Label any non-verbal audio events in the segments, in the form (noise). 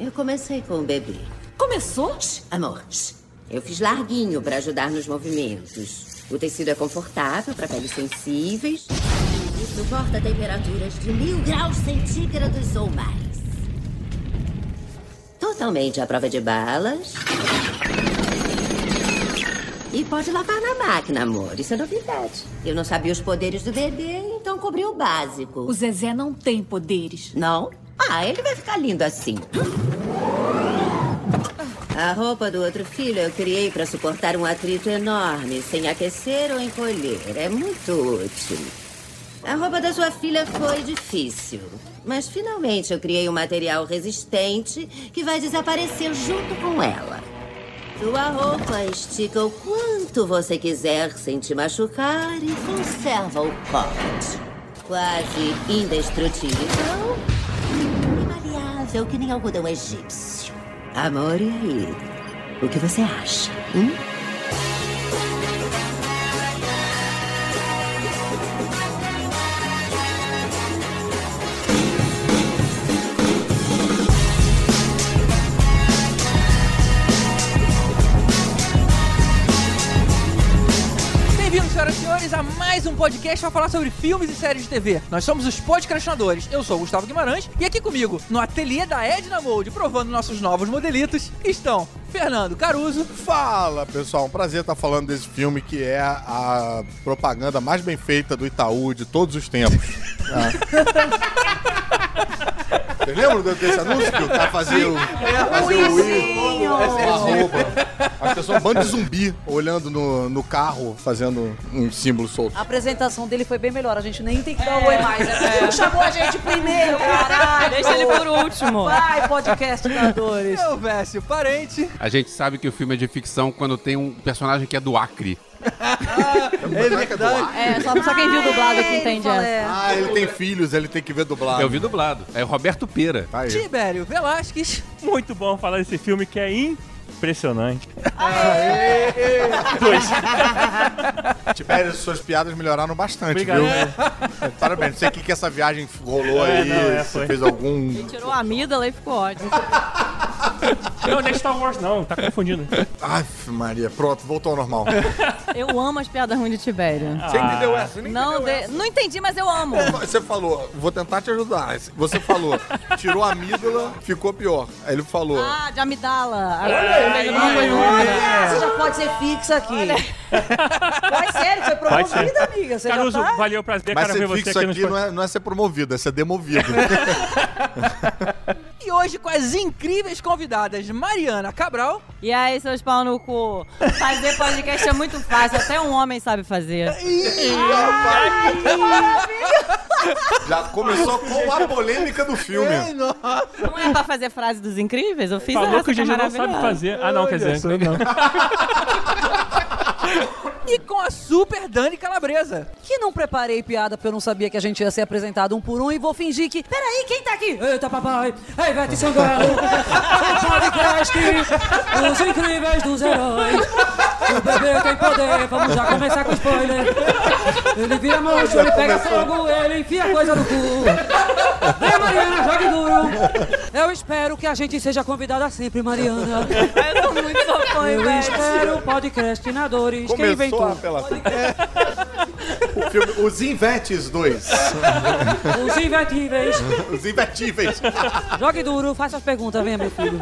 Eu comecei com o bebê. Começou? Shh, amor, shh. eu fiz larguinho para ajudar nos movimentos. O tecido é confortável para peles sensíveis e suporta temperaturas de mil graus centígrados ou mais. Totalmente à prova de balas. E pode lavar na máquina, amor. Isso é novidade. Eu não sabia os poderes do bebê, então cobri o básico. O Zezé não tem poderes. Não? Ah, ele vai ficar lindo assim. A roupa do outro filho eu criei para suportar um atrito enorme, sem aquecer ou encolher. É muito útil. A roupa da sua filha foi difícil. Mas finalmente eu criei um material resistente que vai desaparecer junto com ela. Sua roupa estica o quanto você quiser sem te machucar e conserva o corte. Quase indestrutível maleável que nem algodão egípcio. Amor, e? O que você acha? Hum? Mais um podcast para falar sobre filmes e séries de TV. Nós somos os podcastinadores. Eu sou o Gustavo Guimarães e aqui comigo, no ateliê da Edna Mode, provando nossos novos modelitos, estão Fernando Caruso. Fala pessoal, um prazer estar falando desse filme que é a propaganda mais bem feita do Itaú de todos os tempos. (laughs) Ah. Vocês lembram desse anúncio que o cara fazia o, fazia o I, roupa? As pessoas, um bando de zumbi olhando no, no carro, fazendo um símbolo solto. A apresentação dele foi bem melhor. A gente nem tem que dar oi mais. Você não chamou a gente primeiro, caralho. Deixa ele por último. Vai, podcastinadores. Eu, Vécio, parente. A gente sabe que o filme é de ficção quando tem um personagem que é do Acre. (laughs) É verdade. É, só, só quem viu dublado aqui Ele entende essa. é. Ah, ele tem filhos, ele tem que ver dublado. Eu vi dublado. É o Roberto Pera. Tá aí. Tibério Velasquez. Muito bom falar desse filme que é impressionante. Tibério, suas piadas melhoraram bastante, Obrigado. viu? Parabéns. Não sei o que, que essa viagem rolou É, aí. não, é, foi. fez algum. Tirou a amígdola e ficou ótimo. Não, não é Star Wars, não. Tá confundindo. Ai, Maria, pronto, voltou ao normal. Eu amo as piadas ruins de Tibério. Você entendeu essa? Nem Não, entendeu de- essa. não entendi, mas eu amo. Você falou, vou tentar te ajudar. Você falou, tirou a amígdala, ficou pior. Aí ele falou, Ah, de amidala. Agora coisa Olha, você já pode ser fixa aqui. Pode (laughs) ser, ele foi promovido, amiga. Você Caruso, já tá... valeu, prazer, mas cara, ver ser você fixo aqui no aqui não é, não é ser promovido, é ser demovido. (laughs) E hoje com as incríveis convidadas Mariana Cabral. E aí, seus pau no cu? Fazer podcast é muito fácil, até um homem sabe fazer. Já começou com a polêmica do filme. Não é pra fazer frase dos incríveis? Eu fiz Falou essa, que o que é GG não sabe fazer. Ah, não, quer dizer, não. (laughs) E com a super Dani Calabresa. Que não preparei piada porque eu não sabia que a gente ia ser apresentado um por um e vou fingir que. Peraí, quem tá aqui? Eita, papai! Ei, Ivete Sangalo! (laughs) o podcast! Os incríveis dos heróis! O bebê tem poder, vamos já começar com spoiler! Ele vira monstro, ele pega fogo, ele enfia coisa no cu! Vem, Mariana, jogue duro! Eu espero que a gente seja convidada sempre, Mariana! Eu tô muito sua fã, Eu velho. espero podcastinadores! Quem Começou inventou? a apelação. O filme Os Invetes 2. Os invetíveis! Os Invetíveis. Jogue duro, faça as perguntas, venha, meu filho.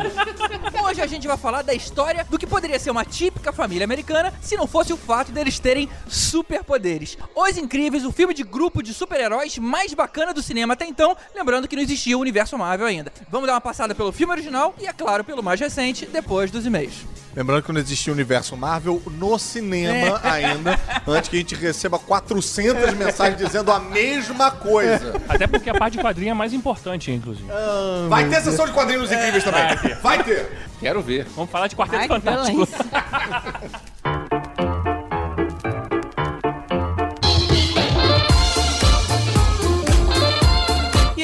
Hoje a gente vai falar da história do que poderia ser uma típica família americana se não fosse o fato deles terem superpoderes. Os Incríveis, o filme de grupo de super-heróis mais bacana do cinema até então, lembrando que não existia o universo Marvel ainda. Vamos dar uma passada pelo filme original e, é claro, pelo mais recente, depois dos e-mails. Lembrando que não existia o universo Marvel no cinema ainda, antes que a gente receba 400 mensagens dizendo a mesma coisa. Até porque a parte de quadrinho é mais importante, inclusive. Vai ter sessão de quadrinhos incríveis também. vai ter. Vai ter. Quero ver. Vamos falar de Quarteto Ai, que Fantástico. violência. (laughs)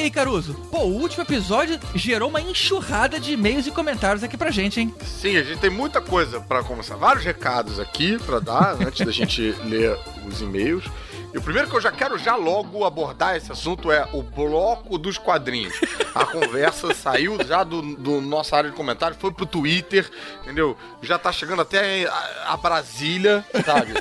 aí, Caruso? Pô, o último episódio gerou uma enxurrada de e-mails e comentários aqui pra gente, hein? Sim, a gente tem muita coisa pra conversar. Vários recados aqui pra dar antes da gente (laughs) ler os e-mails. E o primeiro que eu já quero já logo abordar esse assunto é o bloco dos quadrinhos. A (laughs) conversa saiu já do, do nossa área de comentários, foi pro Twitter, entendeu? Já tá chegando até a, a Brasília, sabe?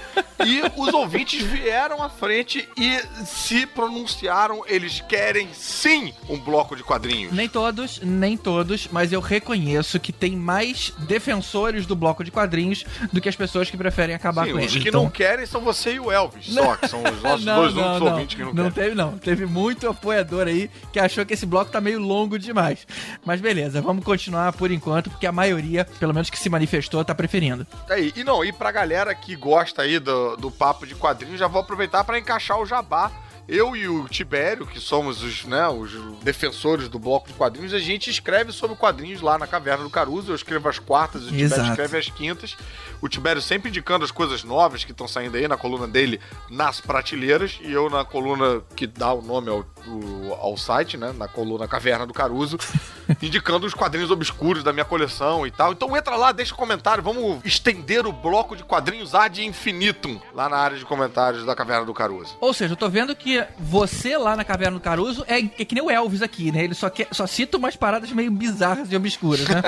E os ouvintes vieram à frente e se pronunciaram. Eles querem sim um bloco de quadrinhos. Nem todos, nem todos, mas eu reconheço que tem mais defensores do bloco de quadrinhos do que as pessoas que preferem acabar Sim, com os ele. que Então- não querem são você e o Elvis, (laughs) só, que são os nossos não, dois não, únicos não. ouvintes que não, Não querem. teve, não. Teve muito apoiador aí que achou que esse bloco tá meio longo demais. Mas beleza, vamos continuar por enquanto, porque a maioria, pelo menos que se manifestou, tá preferindo. Aí, e não, e pra galera que gosta aí do, do papo de quadrinhos, já vou aproveitar pra encaixar o jabá. Eu e o Tibério, que somos os, né, os defensores do bloco de quadrinhos, a gente escreve sobre quadrinhos lá na Caverna do Caruso. Eu escrevo as quartas, o Tibério escreve as quintas. O Tibério sempre indicando as coisas novas que estão saindo aí na coluna dele nas prateleiras. E eu na coluna que dá o nome ao, ao site, né? Na coluna Caverna do Caruso, (laughs) indicando os quadrinhos obscuros da minha coleção e tal. Então entra lá, deixa um comentário. Vamos estender o bloco de quadrinhos ad infinitum lá na área de comentários da Caverna do Caruso. Ou seja, eu tô vendo que você lá na Caverna do Caruso é, é que nem o Elvis aqui, né? Ele só, quer, só cita umas paradas meio bizarras e obscuras, né?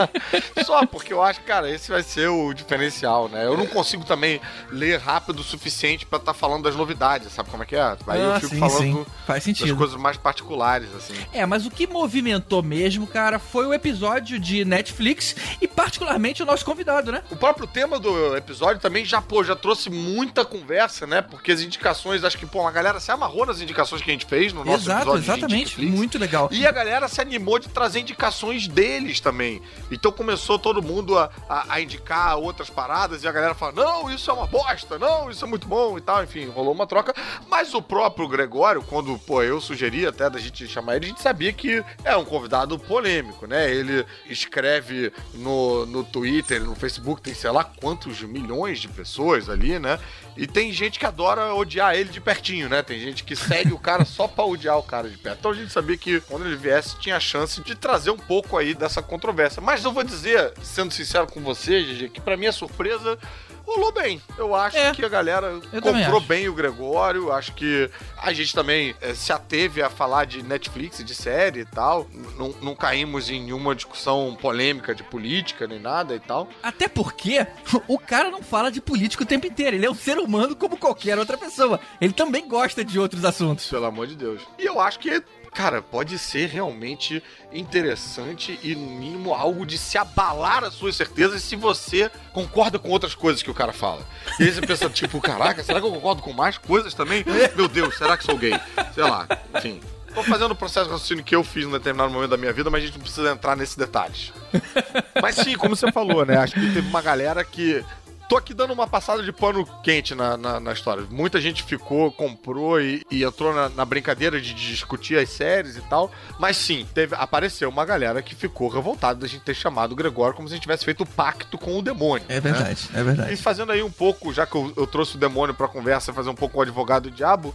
(laughs) Só porque eu acho, cara, esse vai ser o diferencial, né? Eu não consigo também ler rápido o suficiente pra estar falando das novidades, sabe como é que é? Aí eu Ah, fico sim, falando sim. Faz das sentido. coisas mais particulares, assim. É, mas o que movimentou mesmo, cara, foi o episódio de Netflix e particularmente o nosso convidado, né? O próprio tema do episódio também já, pô, já trouxe muita conversa, né? Porque as indicações, acho que, pô, a galera se amarrou nas indicações que a gente fez no nosso Exato, episódio exatamente. Muito legal. E a galera se animou de trazer indicações deles também. Então começou todo mundo a, a- a indicar outras paradas e a galera fala: não, isso é uma bosta, não, isso é muito bom e tal. Enfim, rolou uma troca. Mas o próprio Gregório, quando pô, eu sugeri até da gente chamar ele, a gente sabia que é um convidado polêmico, né? Ele escreve no, no Twitter, no Facebook, tem sei lá quantos milhões de pessoas ali, né? E tem gente que adora odiar ele de pertinho, né? Tem gente que segue o cara só pra odiar o cara de perto. Então a gente sabia que quando ele viesse tinha a chance de trazer um pouco aí dessa controvérsia. Mas eu vou dizer, sendo sincero com você, GG, que pra minha surpresa rolou bem. Eu acho É. que a galera Eu comprou bem o Gregório. Acho que a gente também eh, se ateve a falar de Netflix, de série e tal. Não, não caímos em nenhuma discussão polêmica de política nem nada e tal. Até porque (laughs) o cara não fala de política o tempo inteiro. Ele é um ser humano como qualquer outra pessoa. Ele também gosta de outros assuntos. Pelo amor de Deus. E eu acho que, cara, pode ser realmente interessante e, no mínimo, algo de se abalar as suas certezas se você concorda com outras coisas que o cara fala. E aí você pensa, (laughs) tipo, caraca, será que eu concordo com mais coisas também? Meu Deus, será que sou gay? Sei lá, enfim. Tô fazendo o processo de raciocínio que eu fiz num determinado momento da minha vida, mas a gente não precisa entrar nesses detalhes. (laughs) Mas sim, como você falou, né? Acho que teve uma galera que. Tô aqui dando uma passada de pano quente na, na, na história. Muita gente ficou, comprou e, e entrou na, na brincadeira de discutir as séries e tal. Mas sim, teve, apareceu uma galera que ficou revoltada da gente ter chamado o Gregório como se a gente tivesse feito pacto com o demônio. É né? verdade, é E verdade. fazendo aí um pouco, já que eu, eu trouxe o demônio pra conversa, fazer um pouco o advogado do diabo,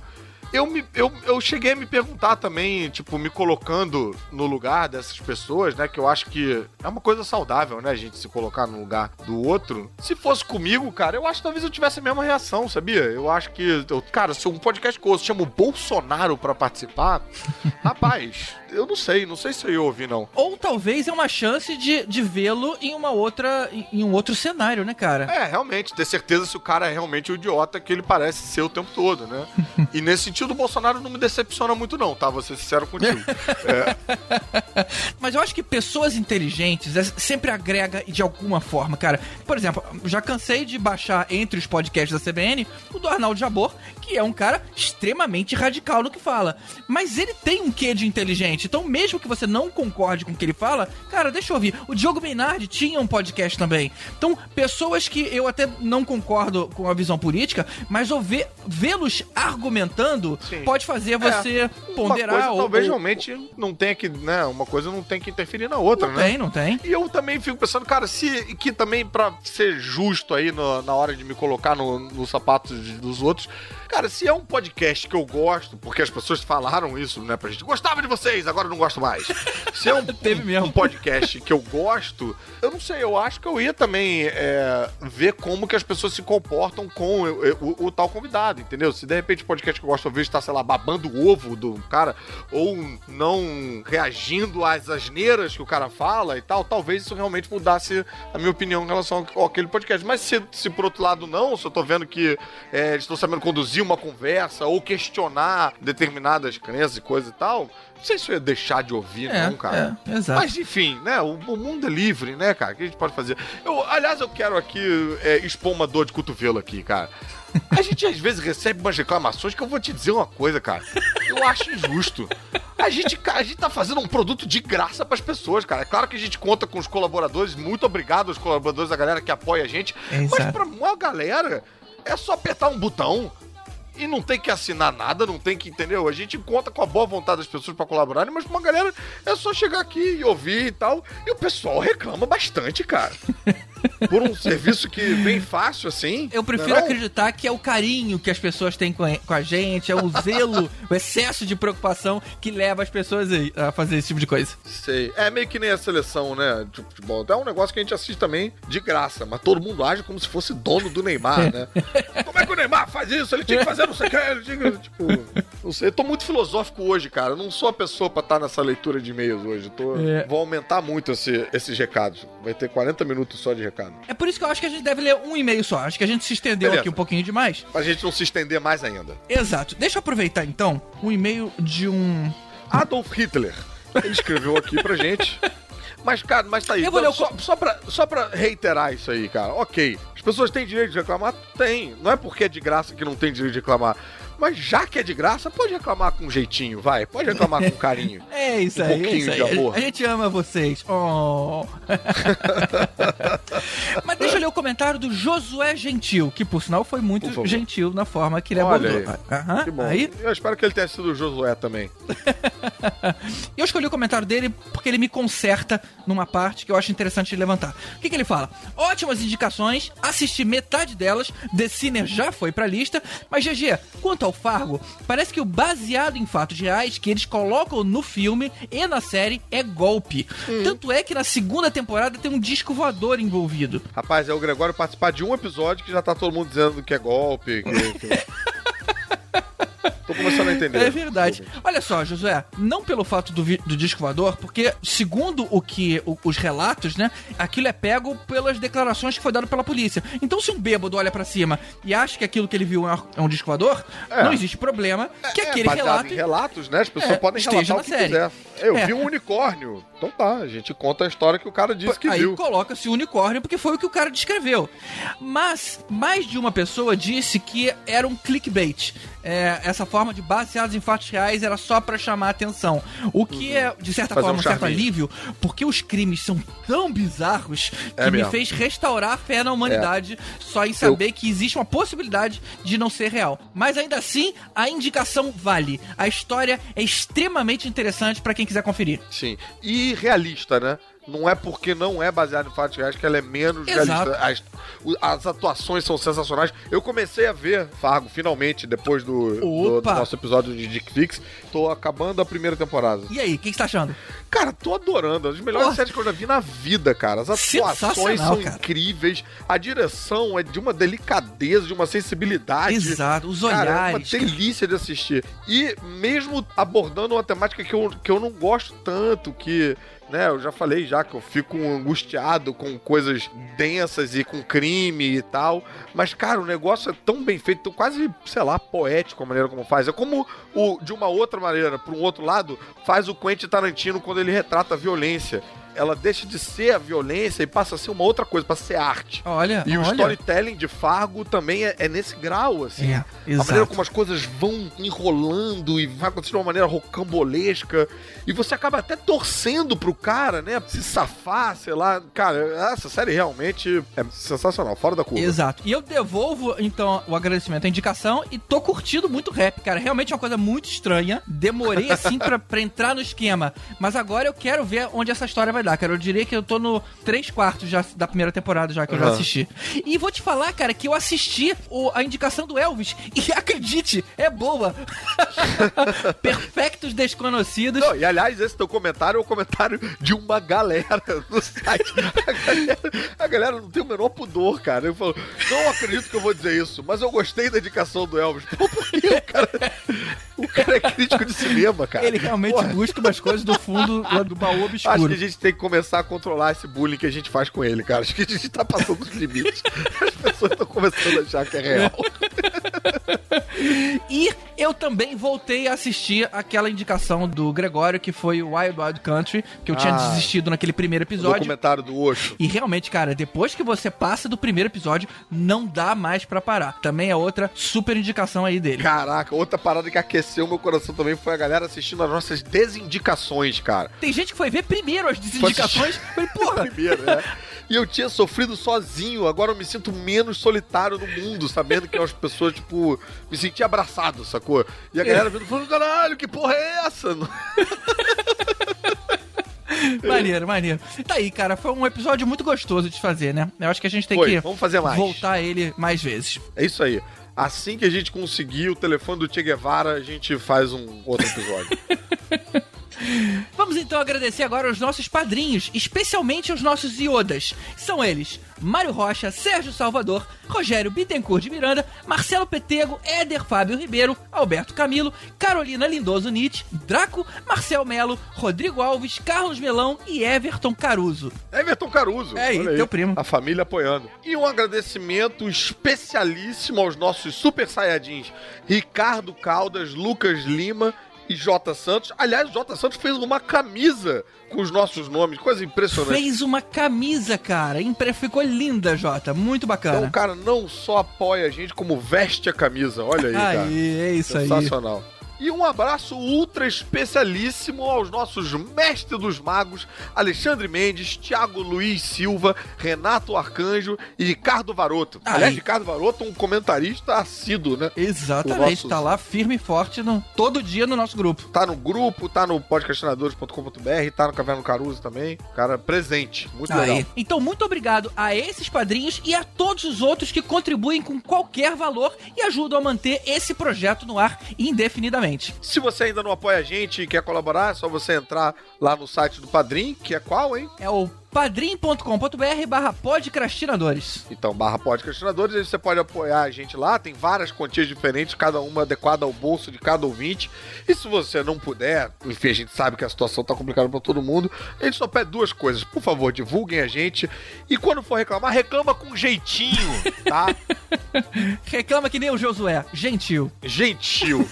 eu, me, eu, eu cheguei a me perguntar também, tipo, me colocando no lugar dessas pessoas, né? Que eu acho que é uma coisa saudável, né? A gente se colocar no lugar do outro. Se fosse comigo, cara, eu acho que talvez eu tivesse a mesma reação, sabia? Eu acho que, eu, cara, se um podcast que eu ouço chama o Bolsonaro pra participar, (laughs) rapaz, eu não sei, não sei se eu ia ouvir, não. Ou talvez é uma chance de, de vê-lo em uma outra. em- um outro cenário, né, cara? É, realmente, ter certeza se o cara é realmente o idiota que ele parece ser o tempo todo, né? (laughs) e nesse sentido, o Bolsonaro não me decepciona muito, não, tá? Vou ser sincero contigo. (laughs) Mas eu acho que pessoas inteligentes é- sempre agrega de alguma forma, cara. Por exemplo, já cansei de baixar entre os podcasts da CBN o do Arnaldo Jabor, que é um cara extremamente radical no que fala. Mas ele tem um quê de inteligente. Então, mesmo que você não concorde com o que ele fala, cara, deixa eu ouvir. O Diogo Beinardi tinha um podcast também. Então, pessoas que eu até não concordo com a visão política, mas vê-los argumentando Sim. pode fazer você uma ponderar coisa ou, talvez ou- realmente não tenha que, né? Uma coisa não tem que interferir na outra, Não né? tem, não tem. E eu também fico pensando, cara, se que também pra ser justo aí no- na hora de me colocar no, nos sapatos de- dos outros, cara, se é um podcast que eu gosto, porque as pessoas falaram isso, né, pra gente, gostava de vocês, agora eu não gosto mais. Se é um, (laughs) Teve um- mesmo. um podcast que eu gosto, eu não sei, eu acho que eu ia também é, ver como que as pessoas se comportam com o, o- o tal convidado, entendeu? Se de repente o podcast que eu gosto de ouvir está, sei lá, babando o ovo do cara, ou não reagindo às asneiras que o cara fala e tal, talvez isso realmente mudasse a minha opinião em relação ao- àquele podcast. Mas se, se por outro lado não, se eu tô vendo que é, eles estão sabendo conduzir uma conversa ou questionar determinadas crenças e coisa e tal, não sei se eu ia deixar de ouvir, É, não, cara. é, exato. Mas enfim, né? O, o mundo é livre, né, cara? O que a gente pode fazer? Eu, aliás, eu quero aqui é, expor uma dor de cotovelo aqui, cara. A gente às vezes recebe umas reclamações que eu vou te dizer uma coisa, cara. Eu acho injusto. A gente, a gente tá fazendo um produto de graça pras pessoas, cara. É claro que a gente conta com os colaboradores. Muito obrigado aos colaboradores, da galera que apoia a gente. Mas Exato. pra uma galera, é só apertar um botão. E não tem que assinar nada, não tem que, entendeu? A gente conta com a boa vontade das pessoas pra colaborarem, mas pra uma galera é só chegar aqui e ouvir e tal. E o pessoal reclama bastante, cara. (laughs) Por um serviço que vem fácil assim. Eu prefiro não acreditar que é o carinho que as pessoas têm com a, gente, é o zelo, (laughs) o excesso de preocupação que leva as pessoas a fazer esse tipo de coisa. Sei. É meio que nem a seleção, né? De futebol. É um negócio que a gente assiste também de graça, mas todo mundo age como se fosse dono do Neymar, né? (laughs) como é que o Neymar faz isso? Ele tinha que fazer não sei o que. Tipo, não sei. Eu tô muito filosófico hoje, cara. Eu não sou a pessoa pra estar nessa leitura de e-mails hoje. Eu tô, É. Vou aumentar muito esse- esses recados. Vai ter 40 minutos só de recado. É por isso que eu acho que a gente deve ler um e-mail só. Acho que a gente se estendeu Beleza. aqui um pouquinho demais. Pra gente não se estender mais ainda. Exato. Deixa eu aproveitar então um e-mail de um. Adolf Hitler. Ele escreveu aqui pra gente. (laughs) Mas, cara, mas tá aí. Eu vou ler o só, só, pra, só pra reiterar isso aí, cara. Ok. As pessoas têm direito de reclamar? Tem. Não é porque é de graça que não tem direito de reclamar. Mas já que é de graça, pode reclamar com jeitinho, vai. Pode reclamar com carinho. (laughs) É isso Um aí, é pouquinho isso aí. de amor. A gente ama vocês. Oh. (laughs) Mas deixa eu ler o comentário do Josué Gentil, que por sinal foi muito gentil na forma que ele Olha abordou. aí. Aham, Que bom. Aí, Eu espero que ele tenha sido o Josué também. (laughs) Eu escolhi o comentário dele porque ele me conserta numa parte que eu acho interessante de levantar. O que, que ele fala? Ótimas indicações, assisti metade delas, The Sinner já foi pra lista, mas GG, quanto ao Fargo, parece que o baseado em fatos reais que eles colocam no filme e na série é golpe. Tanto é que na segunda temporada tem um disco voador envolvido. Rapaz, é o Gregório participar de um episódio que já tá todo mundo dizendo que é golpe. Que, (laughs) que... Tô começando a entender. É verdade. Olha só, Josué, não pelo fato do, do disco voador, porque segundo o que o- os relatos, né, aquilo é pego pelas declarações que foi dado pela polícia. Então, se um bêbado olha pra cima e acha que aquilo que ele viu é um- é disco voador, É. não existe problema que É, aquele baseado relato em relatos, né? As pessoas É, podem relatar o que série. quiser. Eu É. vi um unicórnio. Então tá, a gente conta a história que o cara disse que Aí viu. coloca-se o unicórnio porque foi o que o cara descreveu. Mas mais de uma pessoa disse que era um clickbait. É, essa forma de baseados em fatos reais era só pra chamar a atenção. O que é, de certa Fazer forma, um certo alívio, porque os crimes são tão bizarros que É me mesmo. fez restaurar a fé na humanidade só em saber que existe uma possibilidade de não ser real. Mas ainda assim, a indicação vale. A história é extremamente interessante pra quem quiser conferir. Sim. E realista, né? Não é porque não é baseado em fatos reais que ela é menos Exato. realista. As, as atuações são sensacionais. Eu comecei a ver Fargo, finalmente, depois do, do- do nosso episódio de Dick Fix. Tô acabando a primeira temporada. E aí, o que, que você tá achando? Cara, tô adorando. As melhores séries que eu já vi na vida, cara. As atuações são cara. incríveis. A direção é de uma delicadeza, de uma sensibilidade. Exato, os Cara, é uma olhares. delícia de assistir. E mesmo abordando uma temática que eu, que eu não gosto tanto, que, né, eu já falei já que eu fico angustiado com coisas densas e com crime e tal. Mas, cara, o negócio é tão bem feito, tão quase, sei lá, poético a maneira como faz. É como o, de uma outra maneira, por um outro lado, faz o Quentin Tarantino quando ele retrata a violência. Ela deixa de ser a violência e passa a ser uma outra coisa, passa a ser arte. Olha, E o olha. storytelling de Fargo também é, é nesse grau, assim. É, a maneira como as coisas vão enrolando e vai acontecendo de uma maneira rocambolesca. E você acaba até torcendo pro cara, né? Se safar, sei lá. Cara, essa série realmente é sensacional, fora da curva. Exato. E eu devolvo, então, o agradecimento à indicação e tô curtindo muito rap, cara. Realmente é uma coisa muito estranha. Demorei, assim, pra, pra entrar no esquema. Mas agora eu quero ver onde essa história vai dar, cara. Eu diria que eu tô no 3 quartos já da primeira temporada já que eu já assisti. E vou te falar, cara, que eu assisti o- a indicação do Elvis (laughs) e acredite, é boa. (laughs) Perfectos desconhecidos. Não, e aliás, esse teu comentário é o comentário de uma galera no site. A galera, a galera não tem o menor pudor, cara. Eu falo, não acredito que eu vou dizer isso, mas eu gostei da indicação do Elvis. Pô, por que o cara, o cara é crítico de cinema, cara? Ele realmente Porra, busca umas coisas do fundo do baú Acho obscuro. que a gente tem que começar a controlar esse bullying que a gente faz com ele, cara. Acho que a gente tá passando os limites. As pessoas estão começando a achar que é real. (laughs) (laughs) E eu também voltei a assistir aquela indicação do Gregório, que foi o Wild Wild Country, que eu tinha Ah. desistido naquele primeiro O episódio. documentário do Osho. E realmente, cara, depois que você passa do primeiro episódio, não dá mais pra parar. Também é outra super indicação aí dele. Caraca, outra parada que aqueceu meu coração também foi a galera assistindo as nossas desindicações, cara. Tem gente que foi ver primeiro as indicações. Falei, (laughs) porra, Primeiro, né? E eu tinha sofrido sozinho, agora eu me sinto menos solitário no mundo, sabendo que as pessoas, tipo, me senti abraçado, sacou? E a galera vindo falando, caralho, que porra é essa? (laughs) maneiro, maneiro. Tá aí, cara, foi um episódio muito gostoso de fazer, né? Eu acho que a gente tem Foi, que vamos fazer mais. voltar a ele mais vezes. É isso aí. Assim que a gente conseguir o telefone do Che Guevara, a gente faz um outro episódio. (laughs) Vamos então agradecer agora aos nossos padrinhos, especialmente aos nossos iodas. São eles: Mário Rocha, Sérgio Salvador, Rogério Bittencourt de Miranda, Marcelo Petego, Éder Fábio Ribeiro, Alberto Camilo, Carolina Lindoso Nietzsche, Draco, Marcel Melo, Rodrigo Alves, Carlos Melão e Everton Caruso. Everton Caruso. É aí, teu primo. A família apoiando. E um agradecimento especialíssimo aos nossos super saiyajins Ricardo Caldas, Lucas Lima e J Santos. Aliás, J Santos fez uma camisa com os nossos nomes, coisa impressionante. Fez uma camisa, cara. Ficou linda, Jota. Muito Então, bacana. o cara não só apoia a gente, como veste a camisa. Olha aí, cara. Aí, é isso aí. Sensacional. E um abraço ultra especialíssimo aos nossos mestres dos magos, Alexandre Mendes, Thiago Luiz Silva, Renato Arcanjo e Ricardo Varoto. Aí. Aliás, Ricardo Varoto, um comentarista assíduo, né? Exatamente, nosso- tá lá firme e forte no, todo dia no nosso grupo. Tá no grupo, tá no podcastinadores.com.br, tá no Caverna Caruso também. Cara, presente. Muito legal. Aí. Então, muito obrigado a esses padrinhos e a todos os outros que contribuem com qualquer valor e ajudam a manter esse projeto no ar indefinidamente. Se você ainda não apoia a gente e quer colaborar, é só você entrar lá no site do Padrim, que é qual, hein? É o padrim.com.br barra podcrastinadores. Então, barra podcastinadores, aí você pode apoiar a gente lá, tem várias quantias diferentes, cada uma adequada ao bolso de cada ouvinte. E se você não puder, enfim, a gente sabe que a situação tá complicada pra todo mundo, a gente só pede duas coisas. Por favor, divulguem a gente. E quando for reclamar, reclama com jeitinho, tá? (laughs) Reclama que nem o Josué. Gentil. gentil.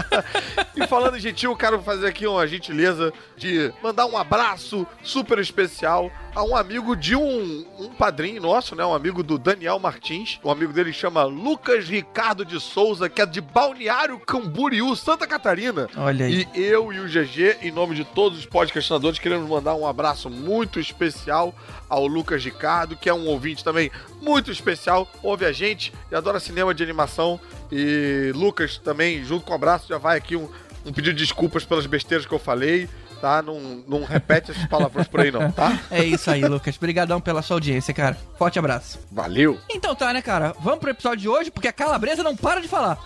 (laughs) e falando em gentil, eu quero fazer aqui uma gentileza de mandar um abraço super especial a um amigo de um, um padrinho nosso, né? Um amigo do Daniel Martins. Um amigo dele chama Lucas Ricardo de Souza, que é de Balneário Camboriú, Santa Catarina. Olha aí. E eu e o GG, em nome de todos os podcastinadores, queremos mandar um abraço muito especial ao Lucas Ricardo, que é um ouvinte também muito especial, ouve a gente e adora cinema de animação. E Lucas também, junto com o abraço, já vai aqui um, um pedido de desculpas pelas besteiras que eu falei, tá? Não, não repete essas palavras por aí não, tá? É isso aí, Lucas. Obrigadão pela sua audiência, cara. Forte abraço. Valeu! Então tá, né, cara? Vamos pro episódio de hoje, porque a calabresa não para de falar.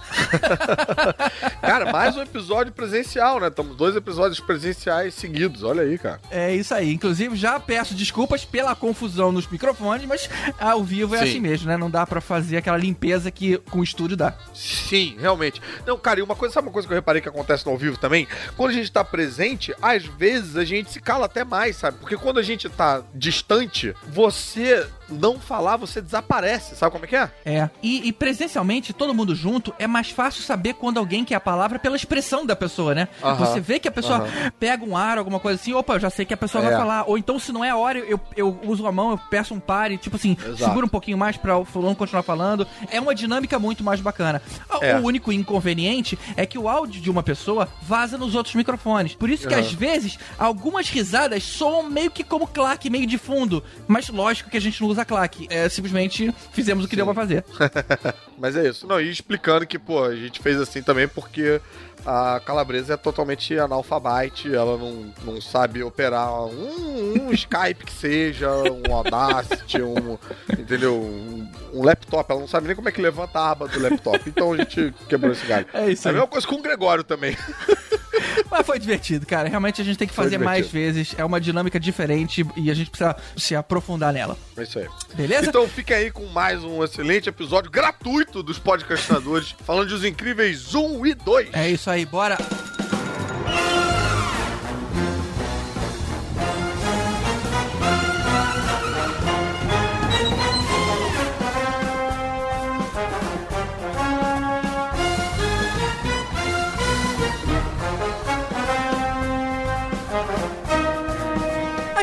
(laughs) Cara, mais um episódio presencial, né? Estamos dois episódios presenciais seguidos, olha aí, cara. É isso aí. Inclusive, já peço desculpas pela confusão nos microfones, mas ao vivo é Sim. assim mesmo, né? Não dá pra fazer aquela limpeza que com o estúdio dá. Sim, realmente. Não, cara, e uma coisa, sabe uma coisa que eu reparei que acontece no ao vivo também? Quando a gente tá presente, às vezes a gente se cala até mais, sabe? Porque quando a gente tá distante, você não falar, você desaparece. Sabe como é que é? É. E, e presencialmente, todo mundo junto, é mais fácil saber quando alguém quer a palavra pela expressão da pessoa, né? Aham. Você vê que a pessoa pega um ar, alguma coisa assim, opa, eu já sei que a pessoa É. vai falar. Ou então, se não é a hora, eu, eu uso a mão, eu peço um pare, tipo assim, Exato. segura um pouquinho mais pra o fulano continuar falando. É uma dinâmica muito mais bacana. O- É. O único inconveniente é que o áudio de uma pessoa vaza nos outros microfones. Por isso que Aham. às vezes algumas risadas soam meio que como claque, meio de fundo. Mas lógico que a gente não usa claque. É simplesmente fizemos o que deu pra fazer. (laughs) Mas é isso. Não, e explicando que, pô, a gente fez assim também porque a Calabresa é totalmente analfabete, ela não, não sabe operar um, um (laughs) Skype que seja, um Audacity, um, entendeu? Um, um laptop, ela não sabe nem como é que levanta a aba do laptop. Então a gente quebrou esse galho. É isso É a aí. mesma coisa com o Gregório também. (laughs) Mas foi divertido, cara. Realmente a gente tem que fazer mais vezes. É uma dinâmica diferente e a gente precisa se aprofundar nela. É isso aí. Beleza? Então fiquem aí com mais um excelente episódio gratuito dos podcastinadores, falando de Os Incríveis 1 e 2. É isso aí, bora.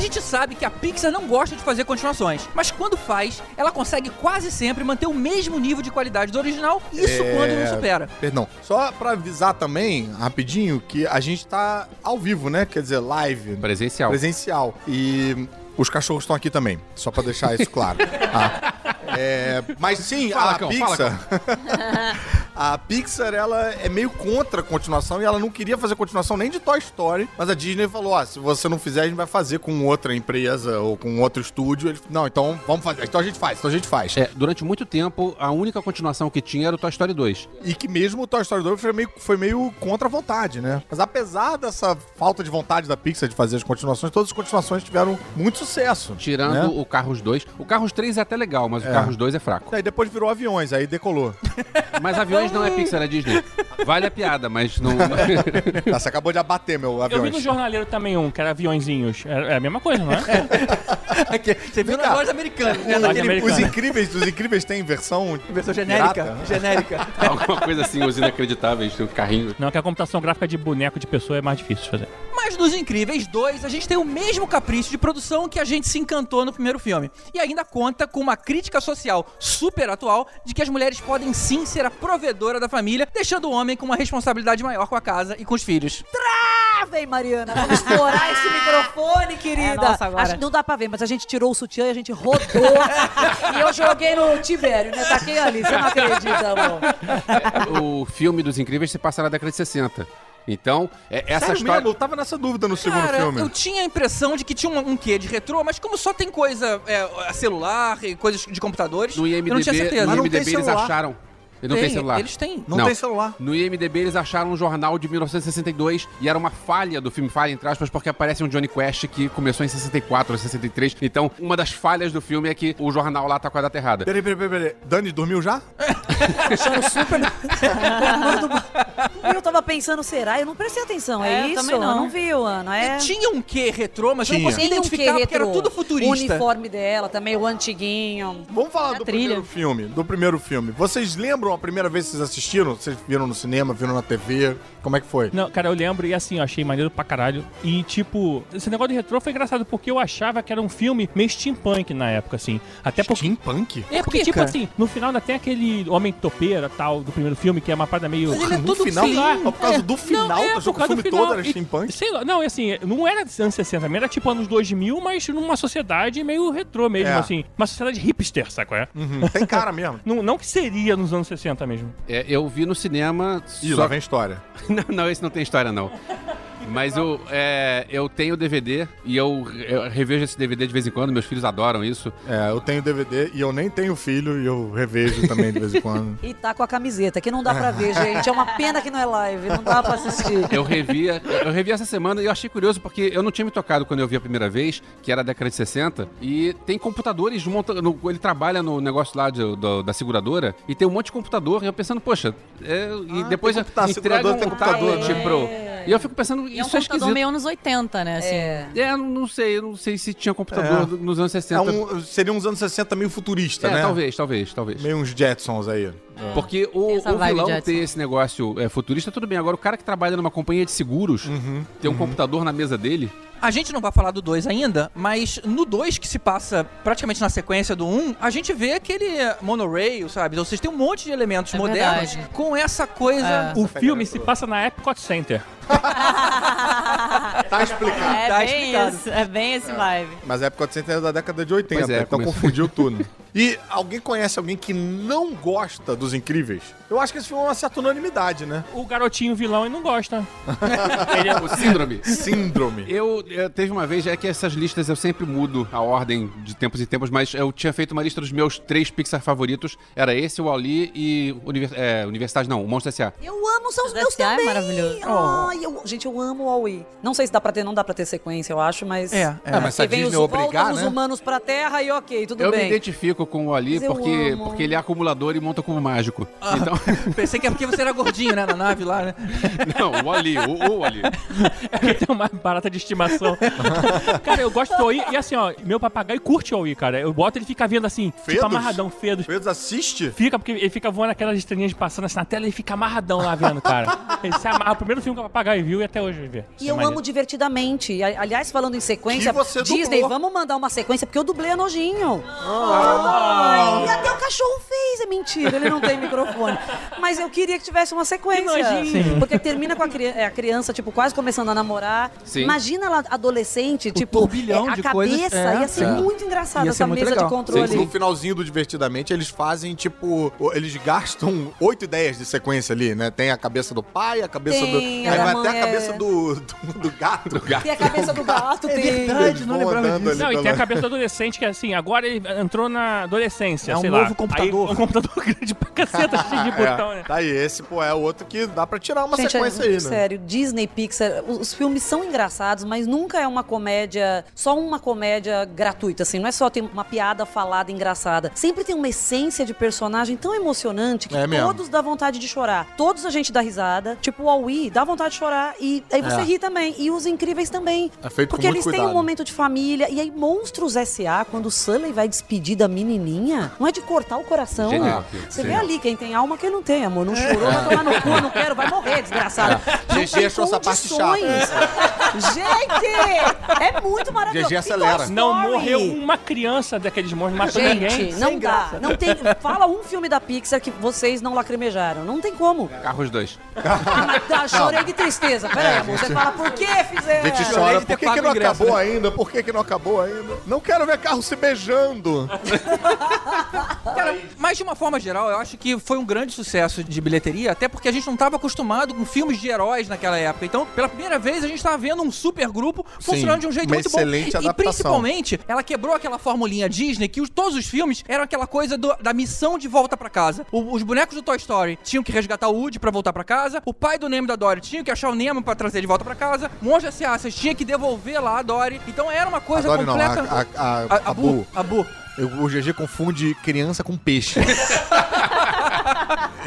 Gente sabe que a Pixar não gosta de fazer continuações, mas quando faz, ela consegue quase sempre manter o mesmo nível de qualidade do original, isso É, quando não supera. Perdão. Só pra avisar também, rapidinho, que a gente tá ao vivo, né? Quer dizer, live. Presencial. Presencial. E os cachorros estão aqui também. Só pra deixar isso claro. tá? (laughs) É, mas sim, Fala, a Cão, fala, Pixar. (laughs) a Pixar, ela é meio contra a continuação e ela não queria fazer continuação nem de Toy Story. Mas a Disney falou: ó, se você não fizer, a gente vai fazer com outra empresa ou com outro estúdio. Ele, não, então vamos fazer. Então a gente faz, então a gente faz. É, durante muito tempo, a única continuação que tinha era o Toy Story 2. E que mesmo o Toy Story 2 foi meio, foi meio contra a vontade, né? Mas apesar dessa falta de vontade da Pixar de fazer as continuações, todas as continuações tiveram muito sucesso. Tirando né? o Carros 2. O Carros 3 é até legal, mas É. o Carros 2 é fraco. Aí depois virou aviões, aí decolou. (laughs) Mas aviões não é Pixar, é Disney. Vale a piada, mas não. Ah, (laughs) Você acabou de abater meu Eu vi no jornaleiro também um, que era aviõezinhos. É, é a mesma coisa, não é? (laughs) Você viu na voz americana, né? Naquele. Os incríveis, os incríveis têm versão versão genérica. pirata? Genérica. Alguma coisa assim, os inacreditáveis, o carrinho. Não, que a computação gráfica de boneco de pessoa é mais difícil de fazer. Mas nos Incríveis 2, a gente tem o mesmo capricho de produção que a gente se encantou no primeiro filme. E ainda conta com uma crítica social super atual de que as mulheres podem sim ser a provedora da família, deixando o homem com uma responsabilidade maior com a casa e com os filhos. Ah, vem, Mariana, vamos estourar esse microfone, querida. É nossa agora. Acho que não dá pra ver, mas a gente tirou o sutiã e a gente rodou. e eu joguei no Tibério, né? Taquei ali, você não acredita, amor. O filme dos Incríveis se passa na década de 60. Então, é, essa Sério história. mesmo? Eu tava nessa dúvida no segundo Cara, filme. eu tinha a impressão de que tinha um, um quê de retrô, mas como só tem coisa é, celular e coisas de computadores, No IMDB, eu não tinha certeza. Mas no não tem IMDB eles celular. acharam. Ele não tem, celular. Eles têm. Não, Não. tem celular. No IMDB eles acharam um jornal de 1962 e era uma falha do filme, falha entre aspas, porque aparece um Johnny Quest que começou em 64 ou 63. Então, uma das falhas do filme é que o jornal lá tá com a data errada. Peraí, peraí, peraí, peraí. Dani dormiu já? (laughs) Achando super. Eu tava pensando, será? Eu não prestei atenção, é, É, eu isso? também não. Eu não vi, Ana. É. Tinha um quê retrô, mas eu não Tinha. consegui Tem um identificar quê porque era retrô. tudo O futurista. uniforme dela também, o antiguinho. Vamos falar A do trilha. primeiro filme. Do primeiro filme. Vocês lembram a primeira vez que vocês assistiram? Vocês viram no cinema, viram na TV? Como é que foi? Não, cara, eu lembro e assim, eu achei maneiro pra caralho. E tipo, esse negócio de retrô foi engraçado porque eu achava que era um filme meio steampunk na época, assim. Até porque. Steampunk? É porque, quê, tipo cara? assim, no final ainda tem aquele homem topeira tal do primeiro filme, que é uma parada meio. Mas ele é No todo final? sim. Por causa É. do final, Não, é, tá por que o causa filme do final. todo era E- steampunk? Sei lá, não, e assim, não era dos anos 60, mesmo, era tipo anos 2000, mas numa sociedade meio retrô mesmo, É. assim. Uma sociedade hipster, sabe qual é? Uhum, tem cara mesmo. Não, não que seria nos anos 60 mesmo. É, eu vi no cinema. Ih, só- lá vem história. (laughs) não, não, esse não tem história, não. Mas eu, é, eu tenho o DVD e eu, eu revejo esse DVD de vez em quando, meus filhos adoram isso. É, eu tenho DVD e eu nem tenho filho e eu revejo também de vez em quando. (laughs) E tá com a camiseta, que não dá pra ver, gente. É uma pena que não é live, não dá pra assistir. Eu revia, eu revi essa semana e eu achei curioso porque eu não tinha me tocado quando eu vi a primeira vez, que era a década de 60, e tem computadores, monta, no- ele trabalha no negócio lá de- do- da seguradora e tem um monte de computador, e eu pensando, poxa, é, e Ah, depois entrega um tem computador, tablet né? pro, E eu fico pensando, E é um isso é computador esquisito. meio anos 80, né? Assim. É. É, eu não sei, eu não sei se tinha computador É. nos anos É 60. um, seria uns anos 60 meio futurista, É, né? talvez, talvez, talvez. Meio uns Jetsons aí. Porque o, Essa o vilão ter esse negócio é, futurista, tudo bem. Agora, o cara que trabalha numa companhia de seguros, ter um computador na mesa dele, A gente não vai falar do 2 ainda, mas no 2, que se passa praticamente na sequência do 1, um, a gente vê aquele monorail, sabe? Ou seja, tem um monte de elementos É modernos verdade. com essa coisa. É. O filme se passa na Epcot Center. (laughs) Tá explicado. É Tá bem explicado. isso, é bem esse vibe. Mas a Epcot Center é da década de 80, Pois é, então começou. confundiu tudo. (laughs) E alguém conhece alguém que não gosta dos Incríveis? Eu acho que esse filme é uma certa unanimidade, né? O garotinho vilão ele não gosta. (laughs) ele é o síndrome. Síndrome. Eu, eu teve uma vez, é que essas listas eu sempre mudo a ordem de tempos em tempos, mas eu tinha feito uma lista dos meus três Pixar favoritos. Era esse, o Wall-E e Univers é, Universidade, não, o Monstro S.A. Eu amo, são os meus esse é também. maravilhoso. Ai, eu- gente, eu amo o Huawei. Não sei se dá pra ter, não dá pra ter sequência, eu acho, mas... É, é. É, mas se a vem os, Disney obrigar, voltam os né? humanos pra Terra e ok, tudo Eu me bem. Com o Mas eu porque, porque ele é acumulador e monta como mágico. Então, (laughs) Pensei que é porque você era gordinho, né? Na nave lá, né? (laughs) não, o Wall-E, o, o Wall-E. É que tem uma barata de estimação. (laughs) cara, eu gosto do OI. E assim, ó, meu papagaio curte o OI, cara. Eu boto ele fica vendo assim, Fedos? tipo amarradão, fedos. Pedro assiste? Fica, porque ele fica voando aquelas estrelinhas passando assim na tela e ele fica amarradão lá vendo, cara. Ele se amarra. O primeiro filme que o papagaio viu e até hoje ver. E é eu maneiro. amo divertidamente. Aliás, falando em sequência, Disney, dublou. vamos mandar uma sequência, porque eu dublei a nojinho. Ai, e até o cachorro fez, é mentira, ele não tem microfone. Mas eu queria que tivesse uma sequência. Porque termina com a, cri- é, a criança, tipo, quase começando a namorar. Sim. Imagina ela adolescente, tipo, turbilhão é, a de cabeça. coisas, é. ia ser É. muito ser essa muito mesa legal. de controle. No finalzinho do Divertidamente, eles fazem, tipo, eles gastam oito ideias de sequência ali, né? Tem a cabeça do pai, a cabeça Tem, do. Aí vai mãe até a é- cabeça do, do, do gato. Tem a cabeça do gato, tem. Eles vão andando ali Não, e tem a cabeça do adolescente que é assim, agora ele entrou na adolescência, É um sei novo lá. computador. Aí, um computador (laughs) grande pra caceta, cheio de (laughs) botão, né? É, tá aí, esse, pô, é outro que dá pra tirar uma Gente, sequência é, aí, né? Sério, Disney, Pixar, os, os filmes são engraçados, mas nunca é uma comédia, só uma comédia gratuita, assim. Não é só ter uma piada falada engraçada. Sempre tem uma essência de personagem tão emocionante que É todos dá vontade de chorar. Todos a gente dá risada. Tipo, o Aui dá vontade de chorar e aí você É. ri também. E os incríveis também. É feito com Porque muito eles têm cuidado. um momento de família. E aí, Monstros S.A., quando o Sully vai despedir da menininha, não é de cortar o coração. Genial Você vê ali quem tem alma, quem não tem, amor. Não chorou, vai tomar no cu, não (laughs) quero, vai morrer, desgraçado. Não GG tem achou essa parte condições. Gente, é muito maravilhoso. GG E acelera. Não morreu uma criança daqueles monstros, matou ninguém. Gente, não dá. Não tem, fala um filme da Pixar que vocês não lacrimejaram. Não tem como. Carros 2. Ah, tá, chorei de tristeza. Pera aí, amor. Você fala, por que fizeram? A gente chora, por que, que não ingresso, acabou né? ainda? Por que, que não acabou ainda? Não quero ver carro se beijando. (laughs) Cara, mas de uma forma geral, eu acho que foi um grande sucesso de bilheteria, até porque a gente não estava acostumado com filmes de heróis naquela época. Então, pela primeira vez, a gente estava vendo um super grupo funcionando de um jeito muito bom. E adaptação. principalmente, ela quebrou aquela formulinha Disney que os- todos os filmes eram aquela coisa do- da missão de volta pra casa. O- os bonecos do Toy Story tinham que resgatar o Woody pra voltar pra casa. O pai do Nemo e da Dory tinha que achar o Nemo pra trazer de volta pra casa. S.A. vocês tinha que devolver lá a Dory. Então era uma coisa não, completa. a, a, a, A- a Bu. a Bu. Eu- O GG confunde criança com peixe. (laughs)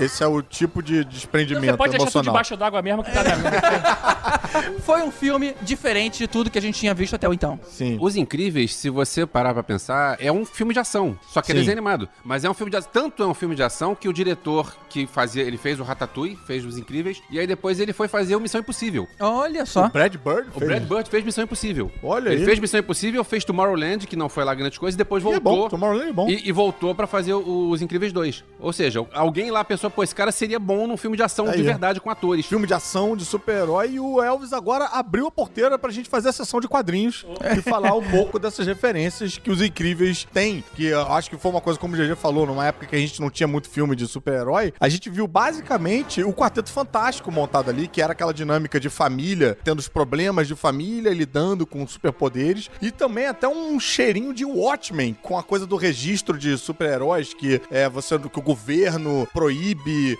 Esse é o tipo de desprendimento Você pode deixar tudo emocional. debaixo d'água mesmo que tá na (laughs) Foi um filme diferente de tudo que a gente tinha visto até então. Sim. Os Incríveis, se você parar pra pensar, é um filme de ação. Só que é Sim. desenho animado. Mas é um filme de ação. Tanto é um filme de ação que o diretor que fazia. Ele fez o Ratatouille, fez os Incríveis. E aí depois ele foi fazer o Missão Impossível. Olha só. Brad Bird? O fez? Brad Bird fez Missão Impossível. Olha Ele aí. fez Missão Impossível, fez Tomorrowland, que não foi lá grande coisa, e depois E é bom, voltou. Tomorrowland é bom. E, e voltou pra fazer o- os Incríveis 2. Ou seja, alguém lá pensou, pô, esse cara seria bom num filme de ação Aí, de verdade com atores. Filme de ação, de super-herói, e o Elvis agora abriu a porteira pra gente fazer a sessão de quadrinhos e falar um pouco dessas referências que os incríveis têm. Que eu acho que foi uma coisa, como o GG falou, numa época que a gente não tinha muito filme de super-herói, a gente viu basicamente o Quarteto Fantástico montado ali, que era aquela dinâmica de família, tendo os problemas de família, lidando com superpoderes, e também até um cheirinho de Watchmen, com a coisa do registro de super-heróis, que é você que o governo proíbe